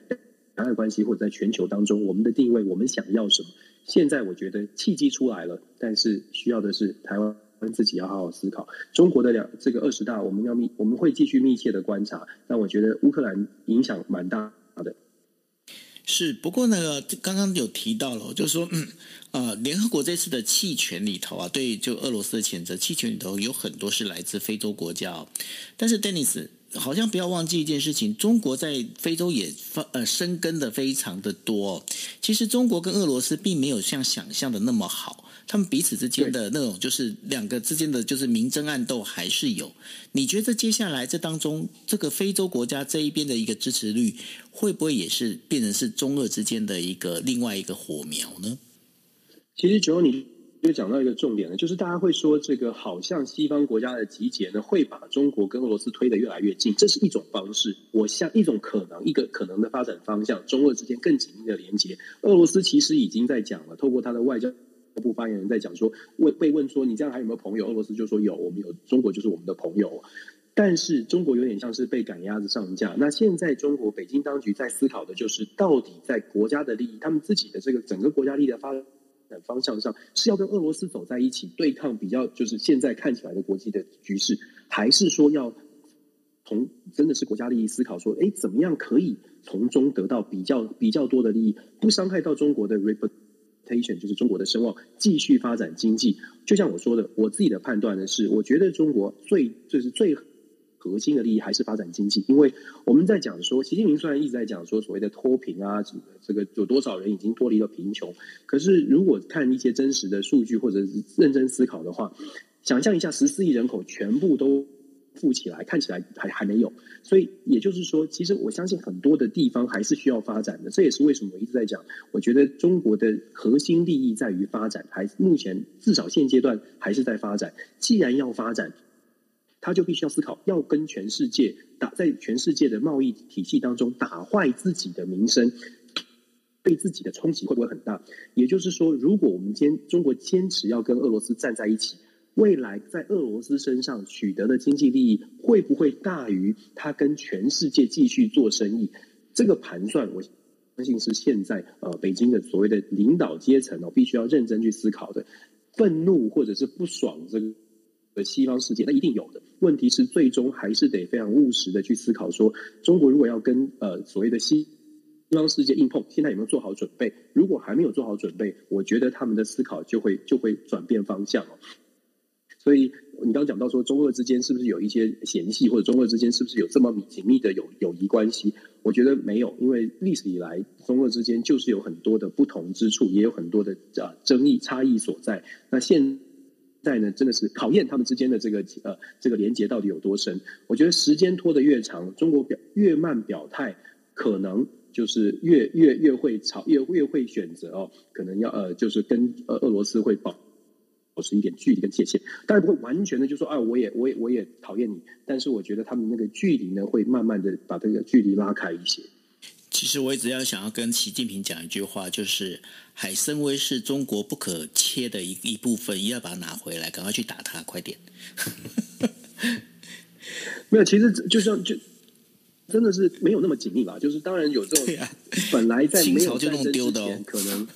S2: 两岸关系或者在全球当中，我们的定位，我们想要什么？现在我觉得契机出来了，但是需要的是台湾自己要好好思考。中国的两这个二十大，我们要密，我们会继续密切的观察。但我觉得乌克兰影响蛮大的。
S1: 是，不过呢，刚刚有提到了，就是说，嗯，呃，联合国这次的弃权里头啊，对就俄罗斯的谴责，弃权里头有很多是来自非洲国家。但是，Dennis。好像不要忘记一件事情，中国在非洲也发呃生根的非常的多。其实中国跟俄罗斯并没有像想象的那么好，他们彼此之间的那种就是两个之间的就是明争暗斗还是有。你觉得接下来这当中，这个非洲国家这一边的一个支持率，会不会也是变成是中俄之间的一个另外一个火苗呢？
S2: 其实只有你。就讲到一个重点呢，就是大家会说这个好像西方国家的集结呢，会把中国跟俄罗斯推得越来越近，这是一种方式。我像一种可能，一个可能的发展方向，中俄之间更紧密的连接。俄罗斯其实已经在讲了，透过他的外交部发言人在讲说，问被问说你这样还有没有朋友？俄罗斯就说有，我们有，中国就是我们的朋友。但是中国有点像是被赶鸭子上架。那现在中国北京当局在思考的就是，到底在国家的利益，他们自己的这个整个国家利益的发展。方向上是要跟俄罗斯走在一起对抗比较，就是现在看起来的国际的局势，还是说要从真的是国家利益思考，说，哎，怎么样可以从中得到比较比较多的利益，不伤害到中国的 reputation，就是中国的声望，继续发展经济。就像我说的，我自己的判断呢是，我觉得中国最就是最。核心的利益还是发展经济，因为我们在讲说，习近平虽然一直在讲说所谓的脱贫啊，什么这个有多少人已经脱离了贫穷，可是如果看一些真实的数据或者是认真思考的话，想象一下十四亿人口全部都富起来，看起来还还没有，所以也就是说，其实我相信很多的地方还是需要发展的，这也是为什么我一直在讲，我觉得中国的核心利益在于发展，还目前至少现阶段还是在发展，既然要发展。他就必须要思考，要跟全世界打，在全世界的贸易体系当中打坏自己的名声，对自己的冲击会不会很大？也就是说，如果我们坚中国坚持要跟俄罗斯站在一起，未来在俄罗斯身上取得的经济利益会不会大于他跟全世界继续做生意？这个盘算，我相信是现在呃北京的所谓的领导阶层哦，必须要认真去思考的。愤怒或者是不爽这个。西方世界那一定有的，问题是最终还是得非常务实的去思考说，中国如果要跟呃所谓的西西方世界硬碰，现在有没有做好准备？如果还没有做好准备，我觉得他们的思考就会就会转变方向哦。所以你刚刚讲到说，中俄之间是不是有一些嫌隙，或者中俄之间是不是有这么紧密的友友谊关系？我觉得没有，因为历史以来中俄之间就是有很多的不同之处，也有很多的啊争议差异所在。那现在呢，真的是考验他们之间的这个呃这个连接到底有多深。我觉得时间拖得越长，中国表越慢表态，可能就是越越越会吵，越越会选择哦，可能要呃就是跟呃俄罗斯会保保持一点距离跟界限，当然不会完全的就说啊，我也我也我也讨厌你，但是我觉得他们那个距离呢，会慢慢的把这个距离拉开一些。
S1: 其实我一直要想要跟习近平讲一句话，就是海参崴是中国不可切的一一部分，一定要把它拿回来，赶快去打它，快点！
S2: 没有，其实就像就真的是没有那么紧密吧？就是当然有这种，啊、本来在没有战争之前，哦、可能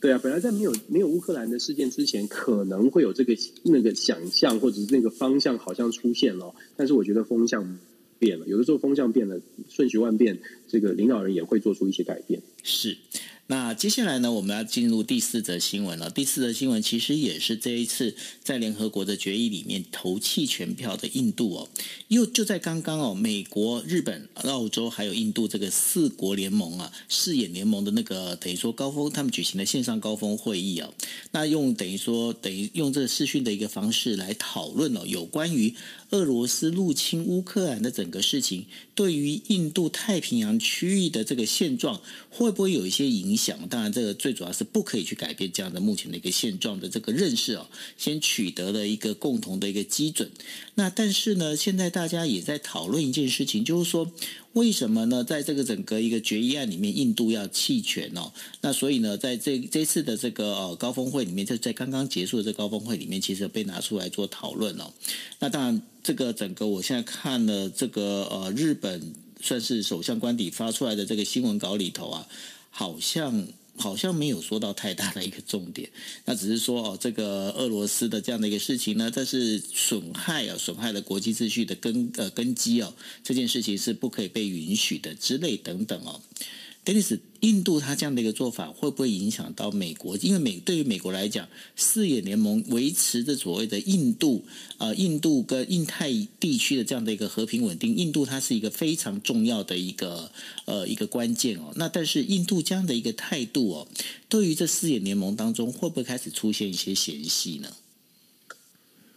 S2: 对啊，本来在没有没有乌克兰的事件之前，可能会有这个那个想象或者是那个方向好像出现了，但是我觉得风向。变了，有的时候风向变了，瞬息万变，这个领导人也会做出一些改变。
S1: 是，那接下来呢，我们要进入第四则新闻了。第四则新闻其实也是这一次在联合国的决议里面投弃权票的印度哦，又就在刚刚哦，美国、日本、澳洲还有印度这个四国联盟啊，四眼联盟的那个等于说高峰，他们举行的线上高峰会议啊，那用等于说等于用这个视讯的一个方式来讨论哦，有关于俄罗斯入侵乌克兰的整个事情，对于印度太平洋区域的这个现状会不会有一些影响？当然，这个最主要是不可以去改变这样的目前的一个现状的这个认识哦，先取得了一个共同的一个基准。那但是呢，现在大家也在讨论一件事情，就是说，为什么呢？在这个整个一个决议案里面，印度要弃权哦？那所以呢，在这这次的这个呃高峰会里面，就在刚刚结束的这高峰会里面，其实被拿出来做讨论哦。那当然，这个整个我现在看了这个呃日本算是首相官邸发出来的这个新闻稿里头啊。好像好像没有说到太大的一个重点，那只是说哦，这个俄罗斯的这样的一个事情呢，这是损害啊，损害了国际秩序的根呃根基哦，这件事情是不可以被允许的之类等等哦。Dennis，印度他这样的一个做法会不会影响到美国？因为美对于美国来讲，四眼联盟维持着所谓的印度呃印度跟印太地区的这样的一个和平稳定，印度它是一个非常重要的一个呃一个关键哦。那但是印度这样的一个态度哦，对于这四眼联盟当中会不会开始出现一些嫌隙呢？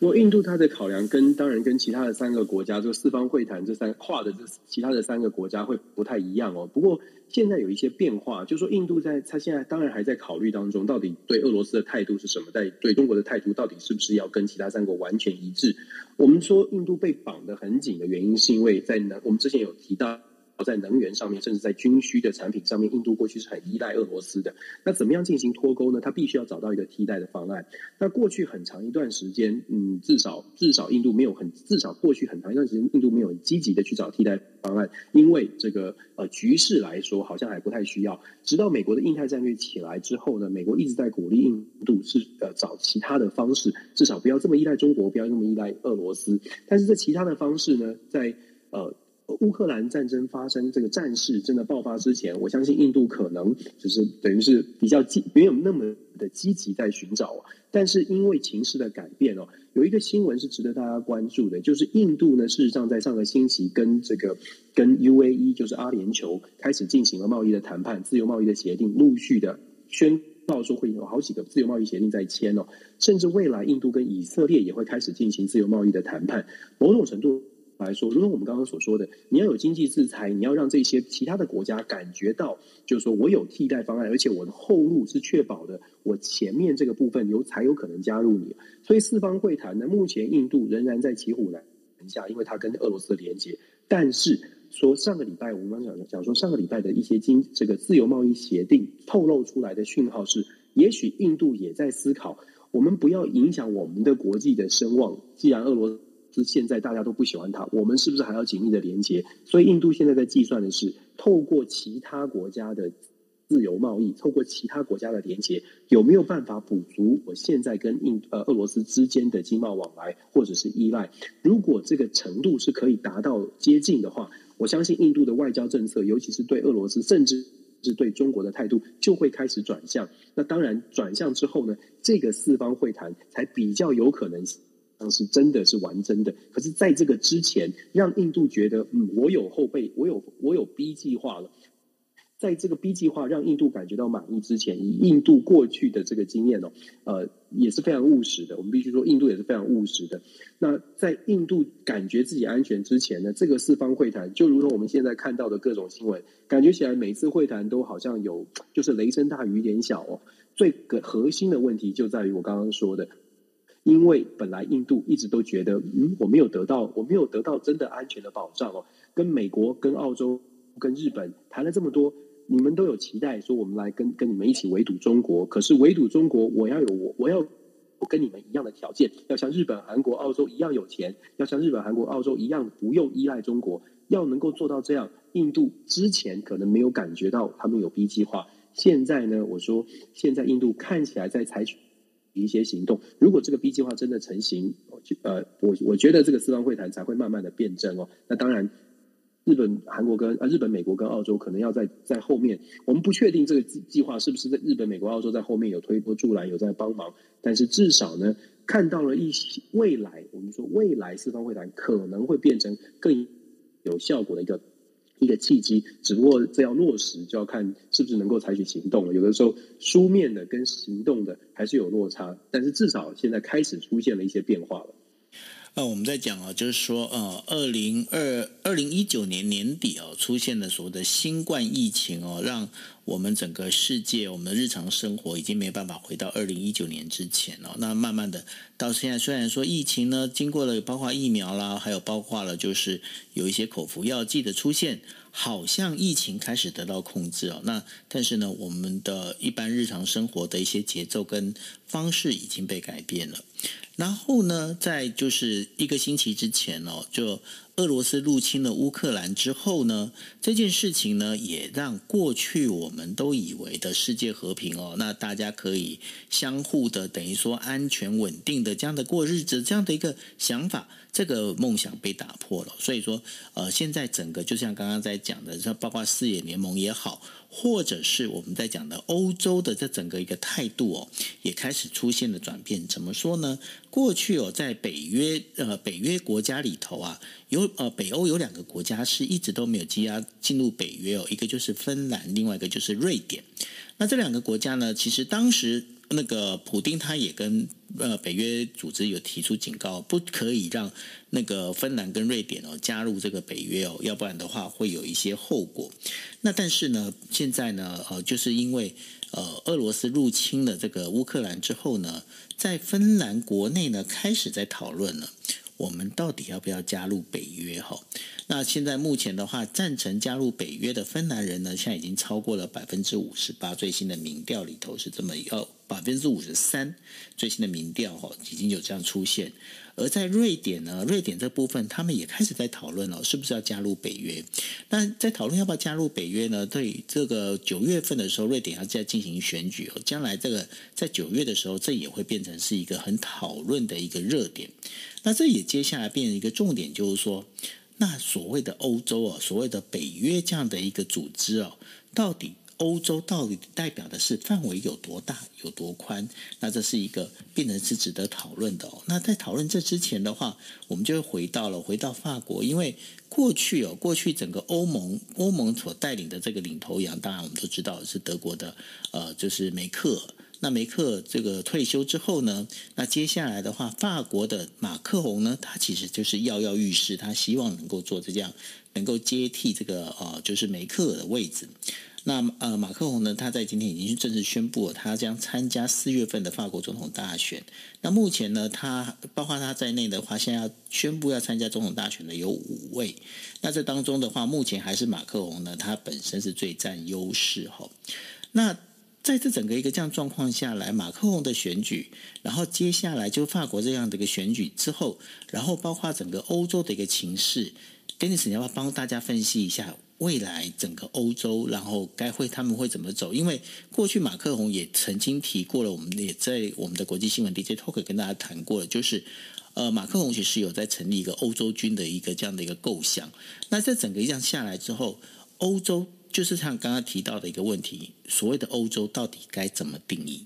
S2: 我印度它的考量跟当然跟其他的三个国家，就四方会谈这三跨的这其他的三个国家会不太一样哦。不过现在有一些变化，就是说印度在它现在当然还在考虑当中，到底对俄罗斯的态度是什么，在对中国的态度到底是不是要跟其他三国完全一致？我们说印度被绑得很紧的原因，是因为在南我们之前有提到。在能源上面，甚至在军需的产品上面，印度过去是很依赖俄罗斯的。那怎么样进行脱钩呢？它必须要找到一个替代的方案。那过去很长一段时间，嗯，至少至少印度没有很至少过去很长一段时间，印度没有很积极的去找替代方案，因为这个呃局势来说好像还不太需要。直到美国的印太战略起来之后呢，美国一直在鼓励印度是呃找其他的方式，至少不要这么依赖中国，不要那么依赖俄罗斯。但是这其他的方式呢，在呃。乌克兰战争发生，这个战事真的爆发之前，我相信印度可能就是等于是比较积，没有那么的积极在寻找。但是因为情势的改变哦，有一个新闻是值得大家关注的，就是印度呢，事实上在上个星期跟这个跟 UAE 就是阿联酋开始进行了贸易的谈判，自由贸易的协定，陆续的宣告说会有好几个自由贸易协定在签哦，甚至未来印度跟以色列也会开始进行自由贸易的谈判，某种程度。来说，如同我们刚刚所说的，你要有经济制裁，你要让这些其他的国家感觉到，就是说我有替代方案，而且我的后路是确保的，我前面这个部分有才有可能加入你。所以四方会谈呢，目前印度仍然在骑虎难下，因为它跟俄罗斯的连接。但是说上个礼拜，我们刚讲讲说上个礼拜的一些经这个自由贸易协定透露出来的讯号是，也许印度也在思考，我们不要影响我们的国际的声望，既然俄罗斯是现在大家都不喜欢它，我们是不是还要紧密的连接？所以印度现在在计算的是，透过其他国家的自由贸易，透过其他国家的连接，有没有办法补足我现在跟印呃俄罗斯之间的经贸往来或者是依赖？如果这个程度是可以达到接近的话，我相信印度的外交政策，尤其是对俄罗斯，甚至是对中国的态度，就会开始转向。那当然转向之后呢，这个四方会谈才比较有可能。是真的是玩真的，可是在这个之前，让印度觉得，嗯，我有后备，我有我有 B 计划了。在这个 B 计划让印度感觉到满意之前，以印度过去的这个经验哦，呃，也是非常务实的。我们必须说，印度也是非常务实的。那在印度感觉自己安全之前呢，这个四方会谈就如同我们现在看到的各种新闻，感觉起来每次会谈都好像有就是雷声大雨点小哦。最个核心的问题就在于我刚刚说的。因为本来印度一直都觉得，嗯，我没有得到，我没有得到真的安全的保障哦。跟美国、跟澳洲、跟日本谈了这么多，你们都有期待说我们来跟跟你们一起围堵中国。可是围堵中国，我要有我，我要我跟你们一样的条件，要像日本、韩国、澳洲一样有钱，要像日本、韩国、澳洲一样不用依赖中国，要能够做到这样。印度之前可能没有感觉到他们有 B 计划，现在呢，我说现在印度看起来在采取。一些行动，如果这个 B 计划真的成型，呃，我我觉得这个四方会谈才会慢慢的辩证哦。那当然，日本、韩国跟啊日本、美国跟澳洲可能要在在后面，我们不确定这个计计划是不是在日本、美国、澳洲在后面有推波助澜，有在帮忙。但是至少呢，看到了一些未来，我们说未来四方会谈可能会变成更有效果的一个一个契机。只不过这要落实，就要看是不是能够采取行动了。有的时候书面的跟行动的还是有落差，但是至少现在开始出现了一些变化了。
S1: 那，我们在讲啊，就是说，呃，二零二二零一九年年底哦，出现了所谓的新冠疫情哦，让我们整个世界，我们的日常生活已经没办法回到二零一九年之前哦。那慢慢的到现在，虽然说疫情呢，经过了包括疫苗啦，还有包括了就是有一些口服药剂的出现，好像疫情开始得到控制哦。那但是呢，我们的一般日常生活的一些节奏跟方式已经被改变了。然后呢，在就是一个星期之前哦，就俄罗斯入侵了乌克兰之后呢，这件事情呢，也让过去我们都以为的世界和平哦，那大家可以相互的等于说安全稳定的这样的过日子，这样的一个想法，这个梦想被打破了。所以说，呃，现在整个就像刚刚在讲的，像包括四野联盟也好。或者是我们在讲的欧洲的这整个一个态度哦，也开始出现了转变。怎么说呢？过去哦，在北约呃北约国家里头啊，有呃北欧有两个国家是一直都没有积压进入北约哦，一个就是芬兰，另外一个就是瑞典。那这两个国家呢，其实当时。那个普丁他也跟呃北约组织有提出警告，不可以让那个芬兰跟瑞典哦加入这个北约哦，要不然的话会有一些后果。那但是呢，现在呢，呃，就是因为呃俄罗斯入侵了这个乌克兰之后呢，在芬兰国内呢开始在讨论了。我们到底要不要加入北约？哈，那现在目前的话，赞成加入北约的芬兰人呢，现在已经超过了百分之五十八。最新的民调里头是这么要百分之五十三。最新的民调哈，已经有这样出现。而在瑞典呢，瑞典这部分他们也开始在讨论了，是不是要加入北约？那在讨论要不要加入北约呢？对这个九月份的时候，瑞典要再进行选举哦，将来这个在九月的时候，这也会变成是一个很讨论的一个热点。那这也接下来变成一个重点，就是说，那所谓的欧洲啊，所谓的北约这样的一个组织哦，到底欧洲到底代表的是范围有多大、有多宽？那这是一个变成是值得讨论的哦。那在讨论这之前的话，我们就回到了回到法国，因为过去哦，过去整个欧盟欧盟所带领的这个领头羊，当然我们都知道是德国的，呃，就是梅克。那梅克这个退休之后呢，那接下来的话，法国的马克宏呢，他其实就是跃跃欲试，他希望能够做这样，能够接替这个呃，就是梅克尔的位置。那呃，马克宏呢，他在今天已经正式宣布了，他将参加四月份的法国总统大选。那目前呢，他包括他在内的话，现在要宣布要参加总统大选的有五位。那这当中的话，目前还是马克宏呢，他本身是最占优势哈。那在这整个一个这样状况下来，马克宏的选举，然后接下来就法国这样的一个选举之后，然后包括整个欧洲的一个情势，Dennis，你要不要帮大家分析一下未来整个欧洲，然后该会他们会怎么走？因为过去马克宏也曾经提过了，我们也在我们的国际新闻 DJ Talk 跟大家谈过了，就是呃，马克宏其实有在成立一个欧洲军的一个这样的一个构想。那在整个这样下来之后，欧洲。就是像刚刚提到的一个问题，所谓的欧洲到底该怎么定义？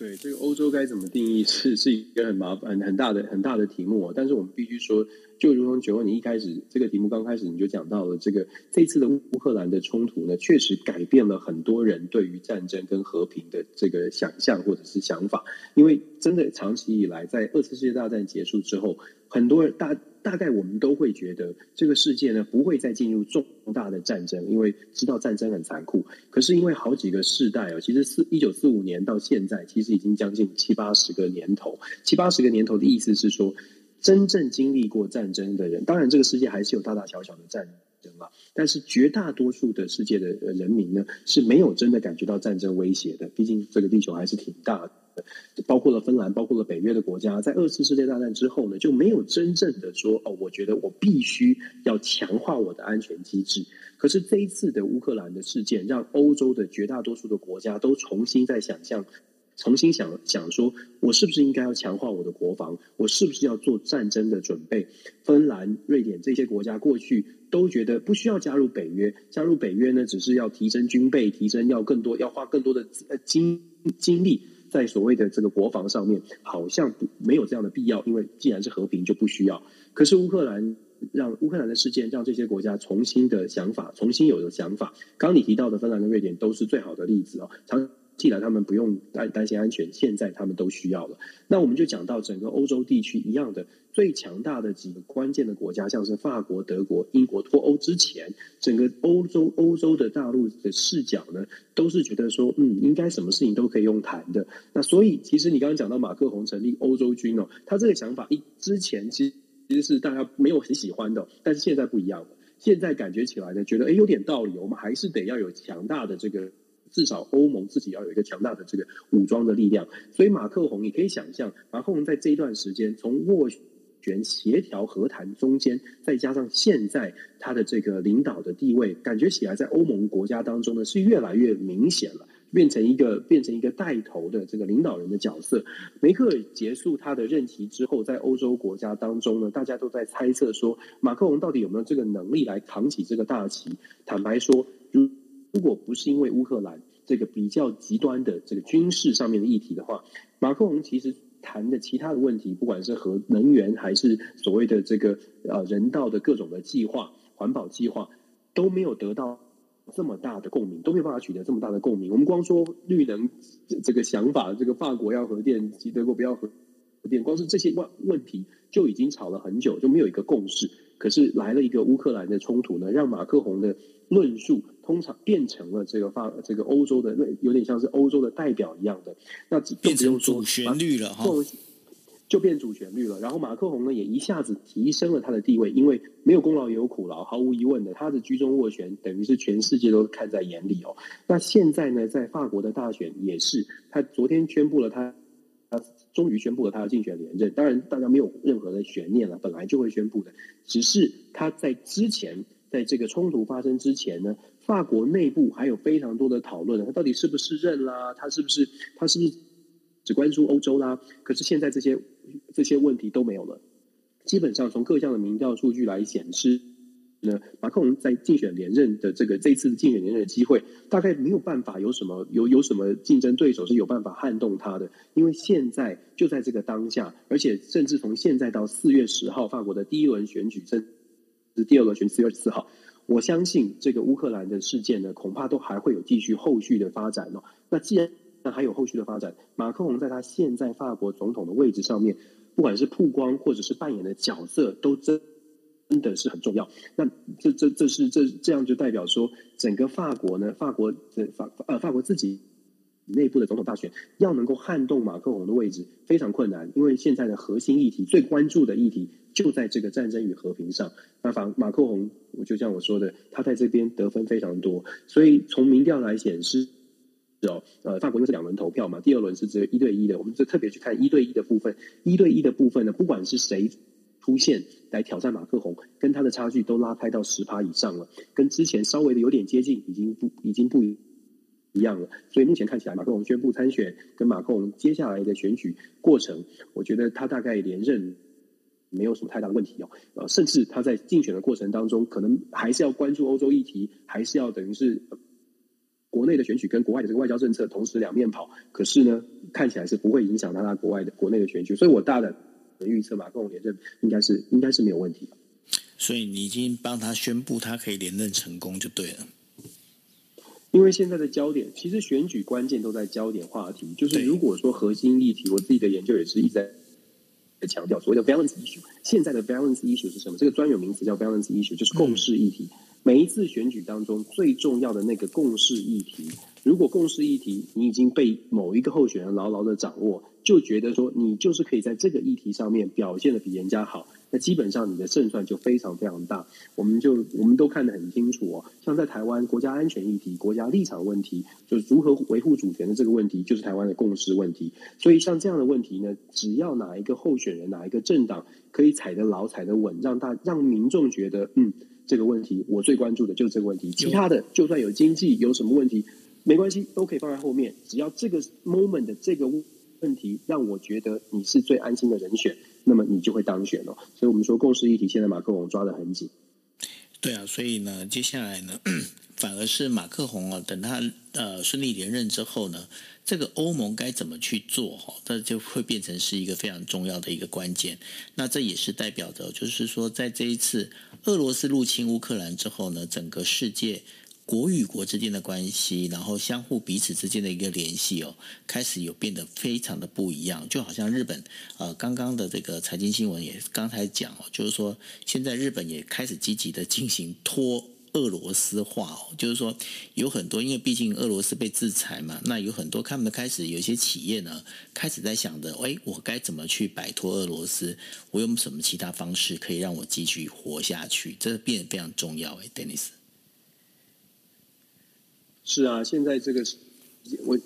S2: 对，这个欧洲该怎么定义是是一个很麻烦、很大的、很大的题目哦。但是我们必须说，就如同九欧，你一开始这个题目刚开始你就讲到了，这个这次的乌克兰的冲突呢，确实改变了很多人对于战争跟和平的这个想象或者是想法。因为真的长期以来，在二次世界大战结束之后，很多人大。大概我们都会觉得这个世界呢，不会再进入重大的战争，因为知道战争很残酷。可是因为好几个世代哦，其实四一九四五年到现在，其实已经将近七八十个年头。七八十个年头的意思是说，真正经历过战争的人，当然这个世界还是有大大小小的战争嘛，但是绝大多数的世界的人民呢，是没有真的感觉到战争威胁的。毕竟这个地球还是挺大的。包括了芬兰，包括了北约的国家，在二次世界大战之后呢，就没有真正的说哦，我觉得我必须要强化我的安全机制。可是这一次的乌克兰的事件，让欧洲的绝大多数的国家都重新在想象重新想想说，我是不是应该要强化我的国防？我是不是要做战争的准备？芬兰、瑞典这些国家过去都觉得不需要加入北约，加入北约呢，只是要提升军备，提升要更多，要花更多的呃精精力在所谓的这个国防上面，好像不没有这样的必要，因为既然是和平，就不需要。可是乌克兰让乌克兰的事件让这些国家重新的想法，重新有了想法。刚你提到的芬兰跟瑞典都是最好的例子哦。既然他们不用担担心安全，现在他们都需要了。那我们就讲到整个欧洲地区一样的最强大的几个关键的国家，像是法国、德国、英国脱欧之前，整个欧洲欧洲的大陆的视角呢，都是觉得说，嗯，应该什么事情都可以用谈的。那所以，其实你刚刚讲到马克宏成立欧洲军哦，他这个想法一之前其实其实是大家没有很喜欢的，但是现在不一样了。现在感觉起来呢，觉得诶有点道理，我们还是得要有强大的这个。至少欧盟自己要有一个强大的这个武装的力量，所以马克宏你可以想象，马克宏在这一段时间从斡旋、协调、和谈中间，再加上现在他的这个领导的地位，感觉起来在欧盟国家当中呢是越来越明显了，变成一个变成一个带头的这个领导人的角色。梅克尔结束他的任期之后，在欧洲国家当中呢，大家都在猜测说，马克龙到底有没有这个能力来扛起这个大旗？坦白说，如如果不是因为乌克兰这个比较极端的这个军事上面的议题的话，马克宏其实谈的其他的问题，不管是核能源还是所谓的这个呃人道的各种的计划、环保计划，都没有得到这么大的共鸣，都没有办法取得这么大的共鸣。我们光说绿能这个想法，这个法国要核电，及德国不要核核电，光是这些问问题就已经吵了很久，就没有一个共识。可是来了一个乌克兰的冲突呢，让马克宏的论述通常变成了这个法这个欧洲的那有点像是欧洲的代表一样的，那
S1: 变成主旋律了哈，
S2: 就变主旋律了。然后马克宏呢也一下子提升了他的地位，因为没有功劳也有苦劳，毫无疑问的，他的居中斡旋等于是全世界都看在眼里哦。那现在呢，在法国的大选也是，他昨天宣布了他。他终于宣布了他的竞选连任，当然大家没有任何的悬念了，本来就会宣布的。只是他在之前，在这个冲突发生之前呢，法国内部还有非常多的讨论，他到底是不是任啦？他是不是他是不是只关注欧洲啦？可是现在这些这些问题都没有了，基本上从各项的民调数据来显示。那马克龙在竞选连任的这个这一次竞选连任的机会，大概没有办法有什么有有什么竞争对手是有办法撼动他的，因为现在就在这个当下，而且甚至从现在到四月十号，法国的第一轮选举，甚第二轮选四月二十四号，我相信这个乌克兰的事件呢，恐怕都还会有继续后续的发展哦。那既然那还有后续的发展，马克龙在他现在法国总统的位置上面，不管是曝光或者是扮演的角色，都真。真的是很重要。那这这这是这这样就代表说，整个法国呢，法国的法呃法国自己内部的总统大选要能够撼动马克宏的位置非常困难，因为现在的核心议题最关注的议题就在这个战争与和平上。那反马克宏，我就像我说的，他在这边得分非常多，所以从民调来显示，哦，呃，法国因为是两轮投票嘛，第二轮是只有一对一的，我们就特别去看一对一的部分，一对一的部分呢，不管是谁。出现来挑战马克宏，跟他的差距都拉开到十趴以上了，跟之前稍微的有点接近，已经不已经不一一样了。所以目前看起来，马克龙宣布参选，跟马克龙接下来的选举过程，我觉得他大概连任没有什么太大的问题哦。呃，甚至他在竞选的过程当中，可能还是要关注欧洲议题，还是要等于是国内的选举跟国外的这个外交政策同时两面跑。可是呢，看起来是不会影响到他国外的国内的选举，所以我大胆的。预测马克龙连任应该是应该是没有问题，
S1: 所以你已经帮他宣布他可以连任成功就对了。
S2: 因为现在的焦点其实选举关键都在焦点话题，就是如果说核心议题，我自己的研究也是一直在强调所谓的 balance issue。现在的 balance issue 是什么？这个专有名词叫 balance issue，就是共识议题。每一次选举当中最重要的那个共识议题，如果共识议题你已经被某一个候选人牢牢的掌握。就觉得说你就是可以在这个议题上面表现的比人家好，那基本上你的胜算就非常非常大。我们就我们都看得很清楚哦，像在台湾国家安全议题、国家立场问题，就是如何维护主权的这个问题，就是台湾的共识问题。所以像这样的问题呢，只要哪一个候选人、哪一个政党可以踩得牢、踩得稳，让大让民众觉得嗯，这个问题我最关注的就是这个问题，其他的就算有经济有什么问题。没关系，都可以放在后面。只要这个 moment 的这个问题让我觉得你是最安心的人选，那么你就会当选了。所以我们说共识议题，现在马克龙抓得很紧。
S1: 对啊，所以呢，接下来呢，反而是马克宏啊，等他呃顺利连任之后呢，这个欧盟该怎么去做哈，这就会变成是一个非常重要的一个关键。那这也是代表着，就是说，在这一次俄罗斯入侵乌克兰之后呢，整个世界。国与国之间的关系，然后相互彼此之间的一个联系哦，开始有变得非常的不一样，就好像日本呃刚刚的这个财经新闻也刚才讲哦，就是说现在日本也开始积极的进行脱俄罗斯化哦，就是说有很多，因为毕竟俄罗斯被制裁嘛，那有很多他们开始有些企业呢开始在想着，哎，我该怎么去摆脱俄罗斯？我有什么其他方式可以让我继续活下去？这变得非常重要哎，Dennis。
S2: 是啊，现在这个我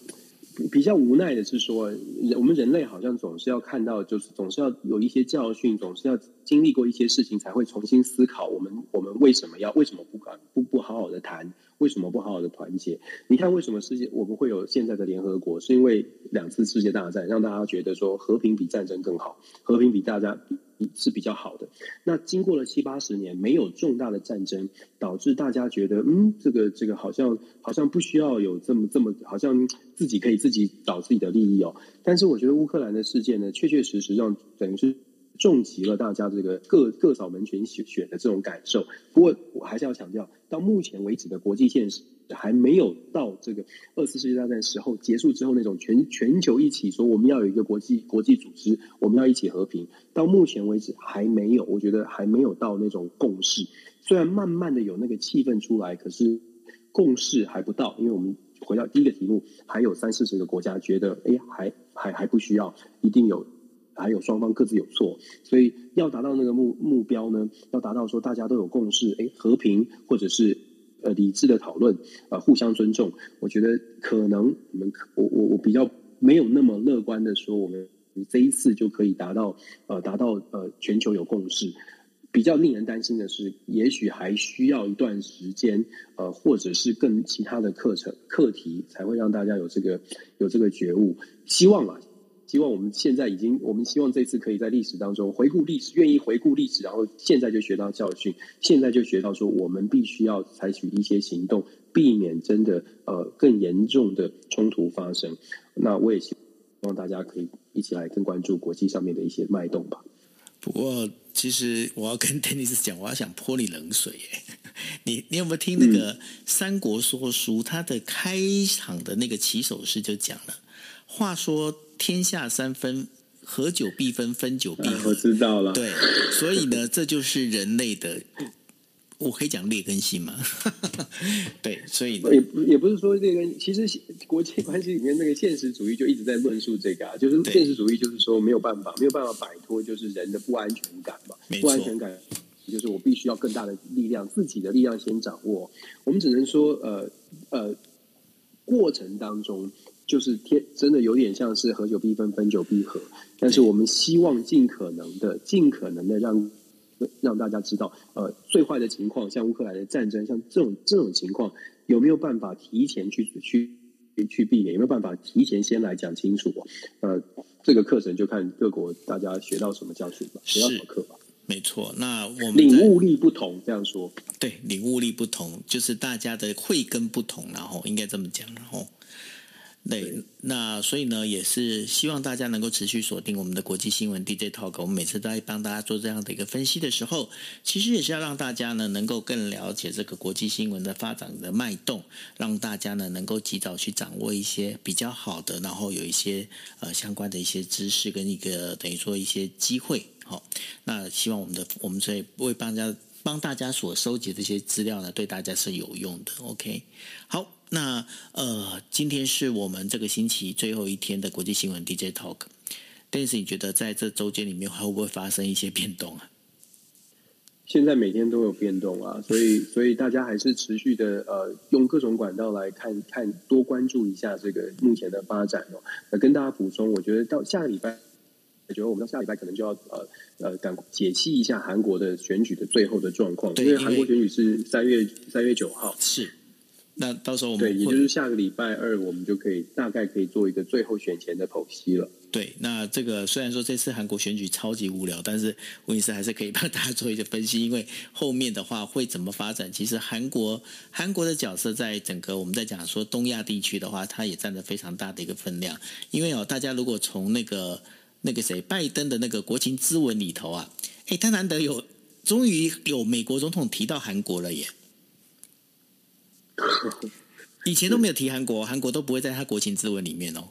S2: 比较无奈的是说，我们人类好像总是要看到，就是总是要有一些教训，总是要经历过一些事情，才会重新思考我们我们为什么要为什么不敢不不好好的谈，为什么不好好的团结？你看，为什么世界我们会有现在的联合国？是因为两次世界大战让大家觉得说和平比战争更好，和平比大家比。是比较好的。那经过了七八十年，没有重大的战争，导致大家觉得，嗯，这个这个好像好像不需要有这么这么，好像自己可以自己找自己的利益哦。但是我觉得乌克兰的事件呢，确确实实让等于是重击了大家这个各各扫门前雪雪的这种感受。不过我还是要强调，到目前为止的国际现实。还没有到这个二次世界大战时候结束之后那种全全球一起说我们要有一个国际国际组织，我们要一起和平。到目前为止还没有，我觉得还没有到那种共识。虽然慢慢的有那个气氛出来，可是共识还不到。因为我们回到第一个题目，还有三四十个国家觉得，哎，还还还不需要，一定有，还有双方各自有错。所以要达到那个目目标呢，要达到说大家都有共识，哎，和平或者是。呃，理智的讨论，呃，互相尊重，我觉得可能我们，我我我比较没有那么乐观的说，我们这一次就可以达到，呃，达到呃全球有共识。比较令人担心的是，也许还需要一段时间，呃，或者是更其他的课程课题，才会让大家有这个有这个觉悟。希望啊。希望我们现在已经，我们希望这次可以在历史当中回顾历史，愿意回顾历史，然后现在就学到教训，现在就学到说，我们必须要采取一些行动，避免真的呃更严重的冲突发生。那我也希望大家可以一起来更关注国际上面的一些脉动吧。
S1: 不过，其实我要跟 Dennis 讲，我要想泼你冷水耶。你你有没有听那个《三国说书》？它的开场的那个起手式就讲了，话说。天下三分，合久必分，分久必合。
S2: 我知道了。
S1: 对，所以呢，这就是人类的，我可以讲劣根性嘛。对，所以
S2: 也也不是说劣根，其实国际关系里面那个现实主义就一直在论述这个啊，就是现实主义就是说没有办法，没有办法摆脱，就是人的不安全感嘛。不安全感就是我必须要更大的力量，自己的力量先掌握。我们只能说，呃呃，过程当中。就是天真的有点像是合久必分，分久必合。但是我们希望尽可能的、尽可能的让让大家知道，呃，最坏的情况，像乌克兰的战争，像这种这种情况，有没有办法提前去去去避免？有没有办法提前先来讲清楚？呃，这个课程就看各国大家学到什么教训吧，学到什么课吧。
S1: 没错，那我们
S2: 领悟力不同，这样说。
S1: 对，领悟力不同，就是大家的慧根不同，然后应该这么讲，然后。对，那所以呢，也是希望大家能够持续锁定我们的国际新闻 DJ Talk。我们每次都在帮大家做这样的一个分析的时候，其实也是要让大家呢能够更了解这个国际新闻的发展的脉动，让大家呢能够及早去掌握一些比较好的，然后有一些呃相关的一些知识跟一个等于说一些机会。好，那希望我们的我们所以为帮大家帮大家所收集的这些资料呢，对大家是有用的。OK，好。那呃，今天是我们这个星期最后一天的国际新闻 DJ Talk。但是你觉得在这周间里面会不会发生一些变动啊？
S2: 现在每天都有变动啊，所以 所以大家还是持续的呃，用各种管道来看看，多关注一下这个目前的发展哦。那跟大家补充，我觉得到下个礼拜，我觉得我们到下礼拜可能就要呃呃，赶解析一下韩国的选举的最后的状况，因为韩国选举是三月三月九号
S1: 是。那到时候我们
S2: 对，也就是下个礼拜二，我们就可以大概可以做一个最后选前的剖析了。
S1: 对，那这个虽然说这次韩国选举超级无聊，但是温医师还是可以帮大家做一个分析，因为后面的话会怎么发展？其实韩国韩国的角色在整个我们在讲说东亚地区的话，它也占着非常大的一个分量。因为哦，大家如果从那个那个谁拜登的那个国情咨文里头啊，哎，他难得有终于有美国总统提到韩国了耶。以前都没有提韩国，韩国都不会在他国情咨文里面哦。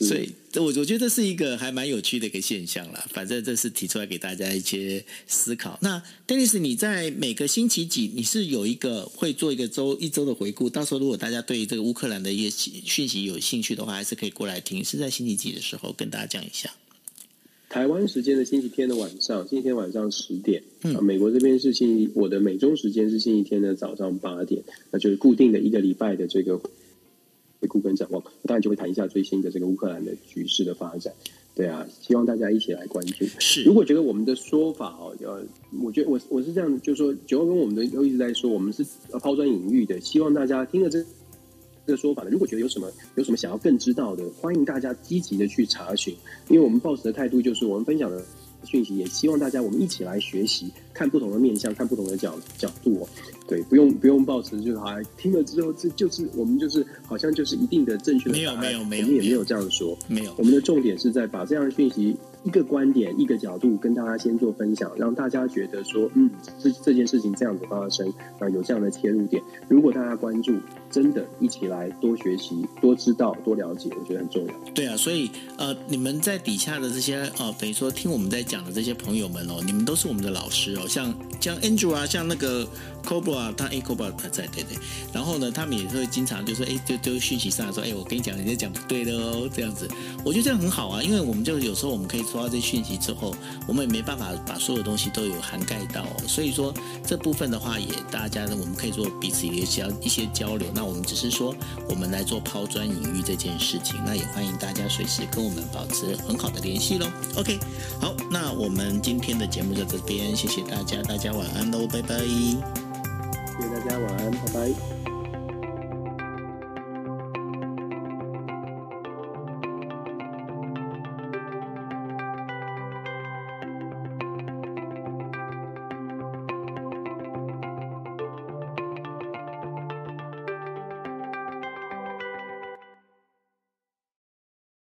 S1: 所以，我我觉得这是一个还蛮有趣的一个现象啦。反正这是提出来给大家一些思考。那 Dennis，你在每个星期几你是有一个会做一个周一周的回顾？到时候如果大家对这个乌克兰的一些讯息有兴趣的话，还是可以过来听。是在星期几的时候跟大家讲一下？
S2: 台湾时间的星期天的晚上，星期天晚上十点。嗯，美国这边是星期，我的美中时间是星期天的早上八点，那就是固定的一个礼拜的这个回顾跟展望。当然就会谈一下最新的这个乌克兰的局势的发展。对啊，希望大家一起来关注。
S1: 是，
S2: 如果觉得我们的说法哦，呃，我觉得我我是这样，就是说九号跟我们的都一直在说，我们是抛砖引玉的，希望大家听了这。这个说法呢，如果觉得有什么有什么想要更知道的，欢迎大家积极的去查询，因为我们 boss 的态度就是，我们分享的讯息，也希望大家我们一起来学习，看不同的面向，看不同的角角度哦。对，不用不用抱持就是好像听了之后，这就是我们就是好像就是一定的正确的。
S1: 没有没有没有，
S2: 我们也没有这样说。
S1: 没有，
S2: 我们的重点是在把这样的讯息。一个观点，一个角度，跟大家先做分享，让大家觉得说，嗯，这这件事情这样子发生，啊，有这样的切入点。如果大家关注，真的一起来多学习、多知道、多了解，我觉得很重要。
S1: 对啊，所以呃，你们在底下的这些呃，等于说听我们在讲的这些朋友们哦，你们都是我们的老师哦，像像 Andrew 啊，像那个。Cobra，他 A Cobra 他在对对，然后呢，他们也会经常就说，哎，就就讯息上来说，哎，我跟你讲，你在讲不对的哦，这样子，我觉得这样很好啊，因为我们就有时候我们可以收到这些讯息之后，我们也没办法把所有东西都有涵盖到，所以说这部分的话，也大家呢，我们可以做彼此一些一些交流。那我们只是说，我们来做抛砖引玉这件事情，那也欢迎大家随时跟我们保持很好的联系喽。OK，好，那我们今天的节目就这边，谢谢大家，大家晚安喽，拜拜。
S2: 谢谢大家，晚安，拜拜。